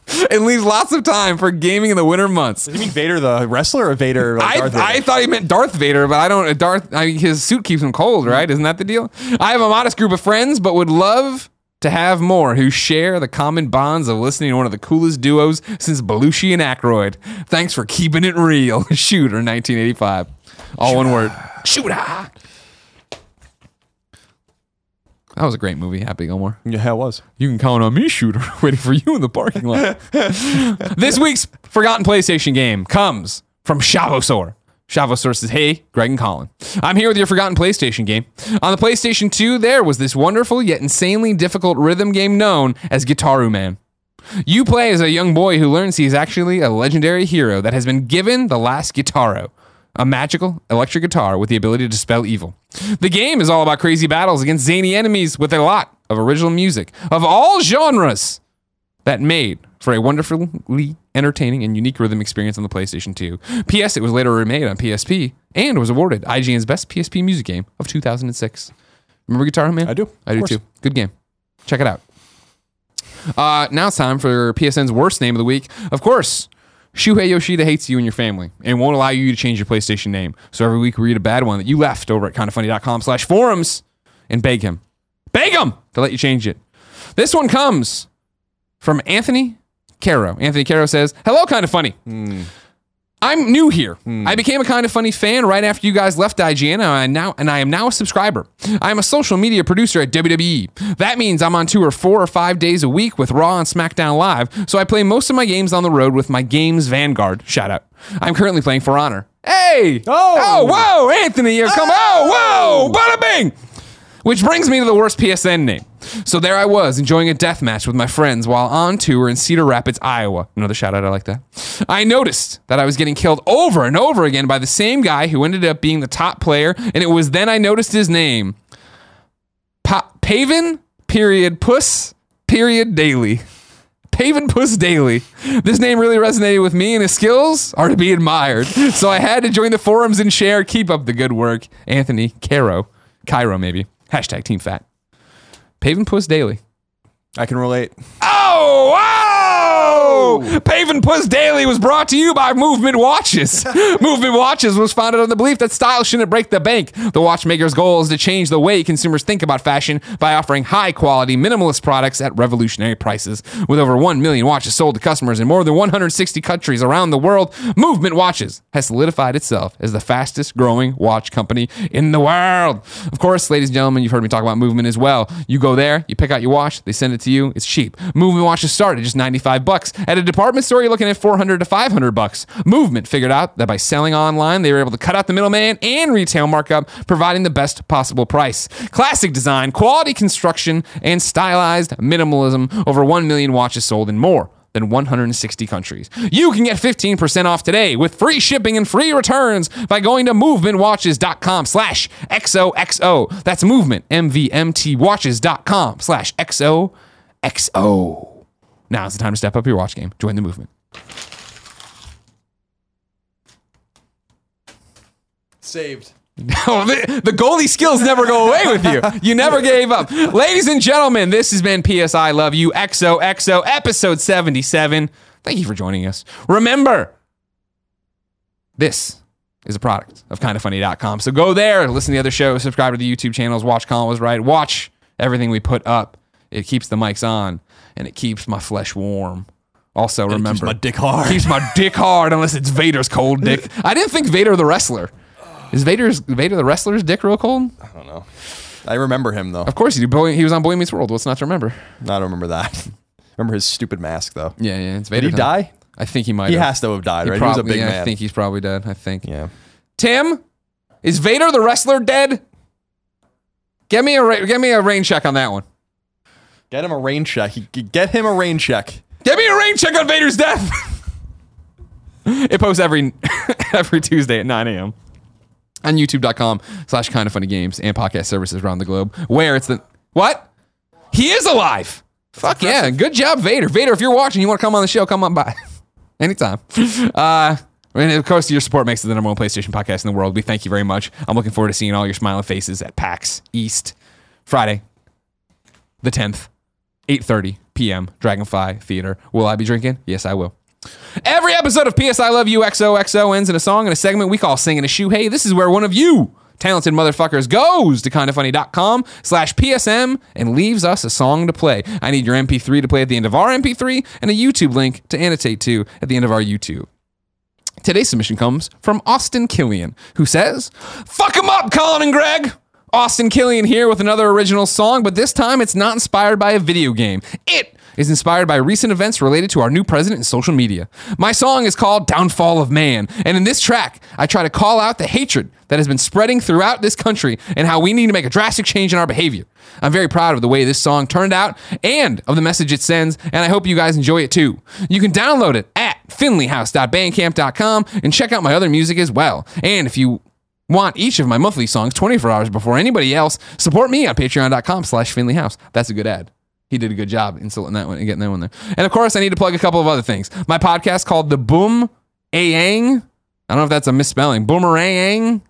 It leaves lots of time for gaming in the winter months. You mean Vader the wrestler or Vader? Like I, Darth Vader? I thought he meant Darth Vader, but I don't. Darth, I mean, his suit keeps him cold, right? Isn't that the deal? I have a modest group of friends, but would love to have more who share the common bonds of listening to one of the coolest duos since Belushi and Aykroyd. Thanks for keeping it real, Shooter, 1985. All one word, Shooter. That was a great movie. Happy Gilmore. yeah, it was. You can count on me, shooter, waiting for you in the parking lot. this week's forgotten PlayStation game comes from Shavosor. Shavosor says, Hey, Greg and Colin. I'm here with your forgotten PlayStation game. On the PlayStation 2, there was this wonderful yet insanely difficult rhythm game known as Gitaroo Man. You play as a young boy who learns he is actually a legendary hero that has been given the last Gitaroo, a magical electric guitar with the ability to dispel evil. The game is all about crazy battles against zany enemies with a lot of original music of all genres that made for a wonderfully entertaining and unique rhythm experience on the PlayStation 2. P.S. It was later remade on PSP and was awarded IGN's best PSP music game of 2006. Remember Guitar Man? I do, I do course. too. Good game. Check it out. Uh, now it's time for PSN's worst name of the week. Of course, Shuhei Yoshida hates you and your family and won't allow you to change your PlayStation name. So every week we read a bad one that you left over at kindafunny.com slash forums and beg him. Beg him to let you change it. This one comes from Anthony Caro. Anthony Caro says, Hello, kind of funny. Hmm. I'm new here. Hmm. I became a kind of funny fan right after you guys left IGN, and I now and I am now a subscriber. I am a social media producer at WWE. That means I'm on tour four or five days a week with Raw and SmackDown Live, so I play most of my games on the road with my Games Vanguard. Shout out. I'm currently playing For Honor. Hey! Oh! oh whoa, Anthony, you're come. Oh, whoa, bada bing! Which brings me to the worst PSN name. So there I was, enjoying a death match with my friends while on tour in Cedar Rapids, Iowa. Another shout out, I like that. I noticed that I was getting killed over and over again by the same guy who ended up being the top player, and it was then I noticed his name. Pa- Paven, period, Puss, period, Daily. Paven Puss Daily. This name really resonated with me, and his skills are to be admired. So I had to join the forums and share. Keep up the good work. Anthony Caro. Cairo, maybe. Hashtag Team Fat. Paving Puss Daily. I can relate. Oh, wow! Whoa! Paving Puss Daily was brought to you by Movement Watches. Movement Watches was founded on the belief that style shouldn't break the bank. The watchmaker's goal is to change the way consumers think about fashion by offering high quality, minimalist products at revolutionary prices. With over 1 million watches sold to customers in more than 160 countries around the world, Movement Watches has solidified itself as the fastest growing watch company in the world. Of course, ladies and gentlemen, you've heard me talk about Movement as well. You go there, you pick out your watch, they send it to you. It's cheap. Movement watches start at just 95 bucks. At a department store, you're looking at 400 to 500 bucks. Movement figured out that by selling online, they were able to cut out the middleman and retail markup, providing the best possible price. Classic design, quality construction, and stylized minimalism. Over 1 million watches sold and more than 160 countries. You can get 15% off today with free shipping and free returns by going to movementwatches.com slash XOXO. That's movement, M-V-M-T watches.com slash XOXO. Now's the time to step up your watch game. Join the movement. Saved. No, the, the goalie skills never go away with you. You never gave up. Ladies and gentlemen, this has been PS I Love You XOXO episode 77. Thank you for joining us. Remember, this is a product of kindafunny.com. So go there, listen to the other shows, subscribe to the YouTube channels, watch Colin Was Right, watch everything we put up. It keeps the mics on and it keeps my flesh warm. Also, remember, keeps my dick hard. keeps my dick hard unless it's Vader's cold dick. I didn't think Vader the wrestler. Is Vader's Vader the wrestler's dick real cold? I don't know. I remember him though. Of course you do. He was on Boy Meets World. What's not to remember? I don't remember that. remember his stupid mask though. Yeah, yeah. It's Did he time. die? I think he might. He have. has to have died, He right? he was a big yeah, man. I think he's probably dead. I think. yeah. Tim, is Vader the wrestler dead? Get me a ra- get me a rain check on that one. Get him a rain check. Get him a rain check. Get me a rain check on Vader's death. it posts every every Tuesday at 9 a.m. on youtube.com slash kind of funny games and podcast services around the globe. Where it's the what? He is alive. Fuck yeah. Good job, Vader. Vader, if you're watching, you want to come on the show, come on by. Anytime. Uh and of course, your support makes it the number one PlayStation podcast in the world. We thank you very much. I'm looking forward to seeing all your smiling faces at PAX East Friday, the 10th, 8:30 p.m. Dragonfly Theater. Will I be drinking? Yes, I will. Every episode of PS I Love You XOXO ends in a song and a segment we call Singing a Shoe. Hey, this is where one of you talented motherfuckers goes to kindafunny.com slash PSM and leaves us a song to play. I need your MP3 to play at the end of our MP3 and a YouTube link to annotate to at the end of our YouTube. Today's submission comes from Austin Killian, who says, Fuck him up, Colin and Greg! Austin Killian here with another original song, but this time it's not inspired by a video game. It is inspired by recent events related to our new president and social media. My song is called Downfall of Man, and in this track, I try to call out the hatred that has been spreading throughout this country and how we need to make a drastic change in our behavior. I'm very proud of the way this song turned out and of the message it sends, and I hope you guys enjoy it too. You can download it at finleyhouse.bandcamp.com and check out my other music as well. And if you want each of my monthly songs 24 hours before anybody else, support me on patreon.com slash finleyhouse. That's a good ad. He did a good job insulting that one and getting that one there. And of course, I need to plug a couple of other things. My podcast called The Boom Aang. I don't know if that's a misspelling. Boomerang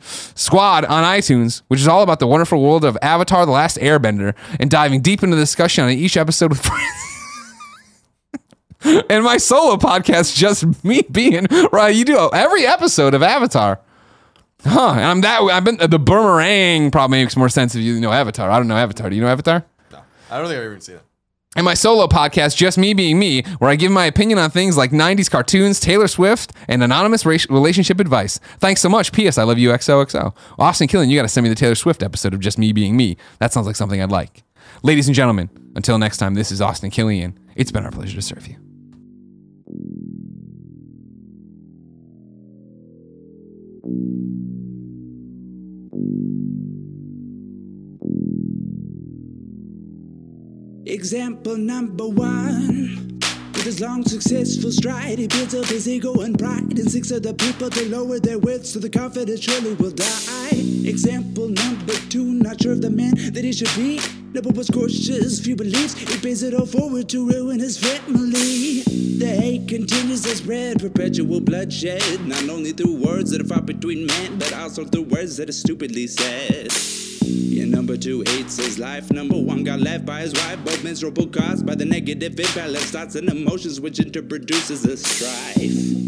Squad on iTunes, which is all about the wonderful world of Avatar The Last Airbender and diving deep into the discussion on each episode with friends. and my solo podcast, just me being right. You do every episode of Avatar. Huh. I'm that I've been the boomerang probably makes more sense if you know Avatar. I don't know Avatar. Do you know Avatar? No, I don't think I've even seen it. And my solo podcast, Just Me Being Me, where I give my opinion on things like 90s cartoons, Taylor Swift, and anonymous relationship advice. Thanks so much. P.S. I love you, XOXO. Austin Killian, you got to send me the Taylor Swift episode of Just Me Being Me. That sounds like something I'd like. Ladies and gentlemen, until next time, this is Austin Killian. It's been our pleasure to serve you. Example number one. With his long, successful stride, he builds up his ego and pride. And of the people to lower their wits, so the confidence surely will die. Example number two, not sure of the man that he should be. Never was cautious, few beliefs. He pays it all forward to ruin his family. The hate continues to spread, perpetual bloodshed. Not only through words that are fought between men, but also through words that are stupidly said. Know Number two hates his life. Number one got left by his wife. Both miserable caused by the negative imbalance thoughts and emotions which interproduces the strife.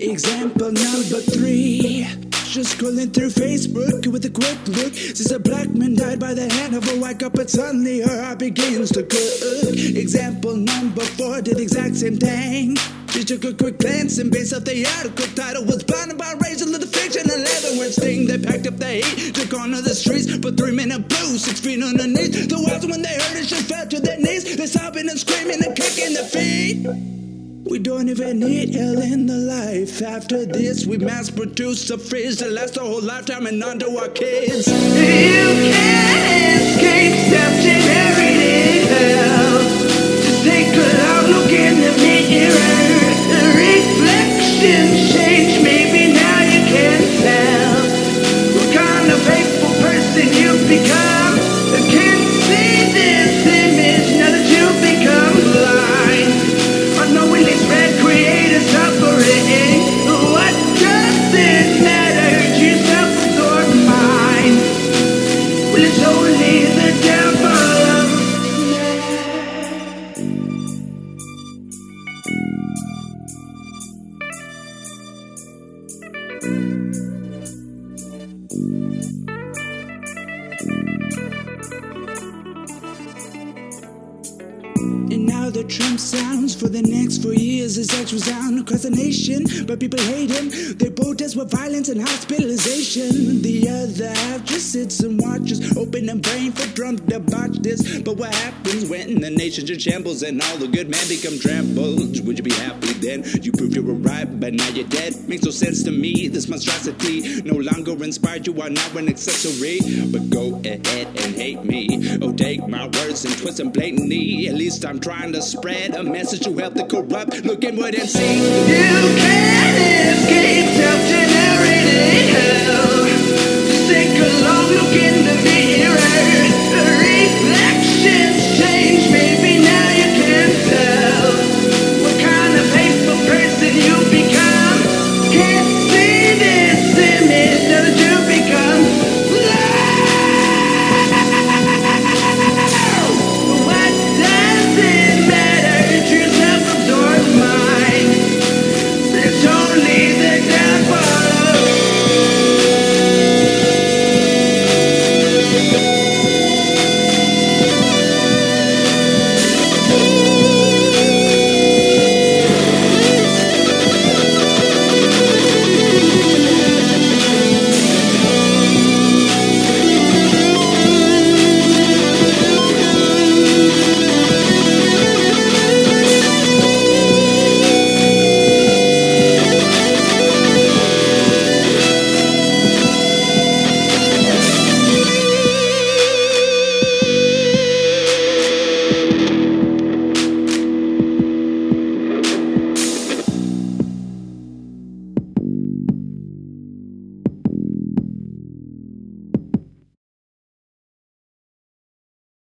Example number three. Just scrolling through Facebook with a quick look. Since a black man died by the hand of a white cop, but suddenly her heart begins to cook. Example number four did the exact same thing. She took a quick glance and based off the article title was blinded by rage, a little fiction, and leather word sting. They packed up their heat, took on to the streets, but three men in blue, six feet underneath. The walls when they heard it, just fell to their knees. They sobbing and screaming and kicking their feet. We don't even need hell in the life. After this, we mass produce a fridge that lasts a whole lifetime and onto our kids. You can't escape everyday hell. Just take a loud look in the mirror. The reflections across the nation. But people hate him. They with violence and hospitalization. The other half just sits and watches, hoping and praying for botch this. But what happens when the nation's in shambles and all the good men become trampled? Would you be happy then? You proved you were right, but now you're dead. Makes no sense to me. This monstrosity no longer inspired. You are now an accessory. But go ahead and hate me. Oh, take my words and twist them blatantly. At least I'm trying to spread a message to help the corrupt. Look inward and see. You can't escape Take a long look in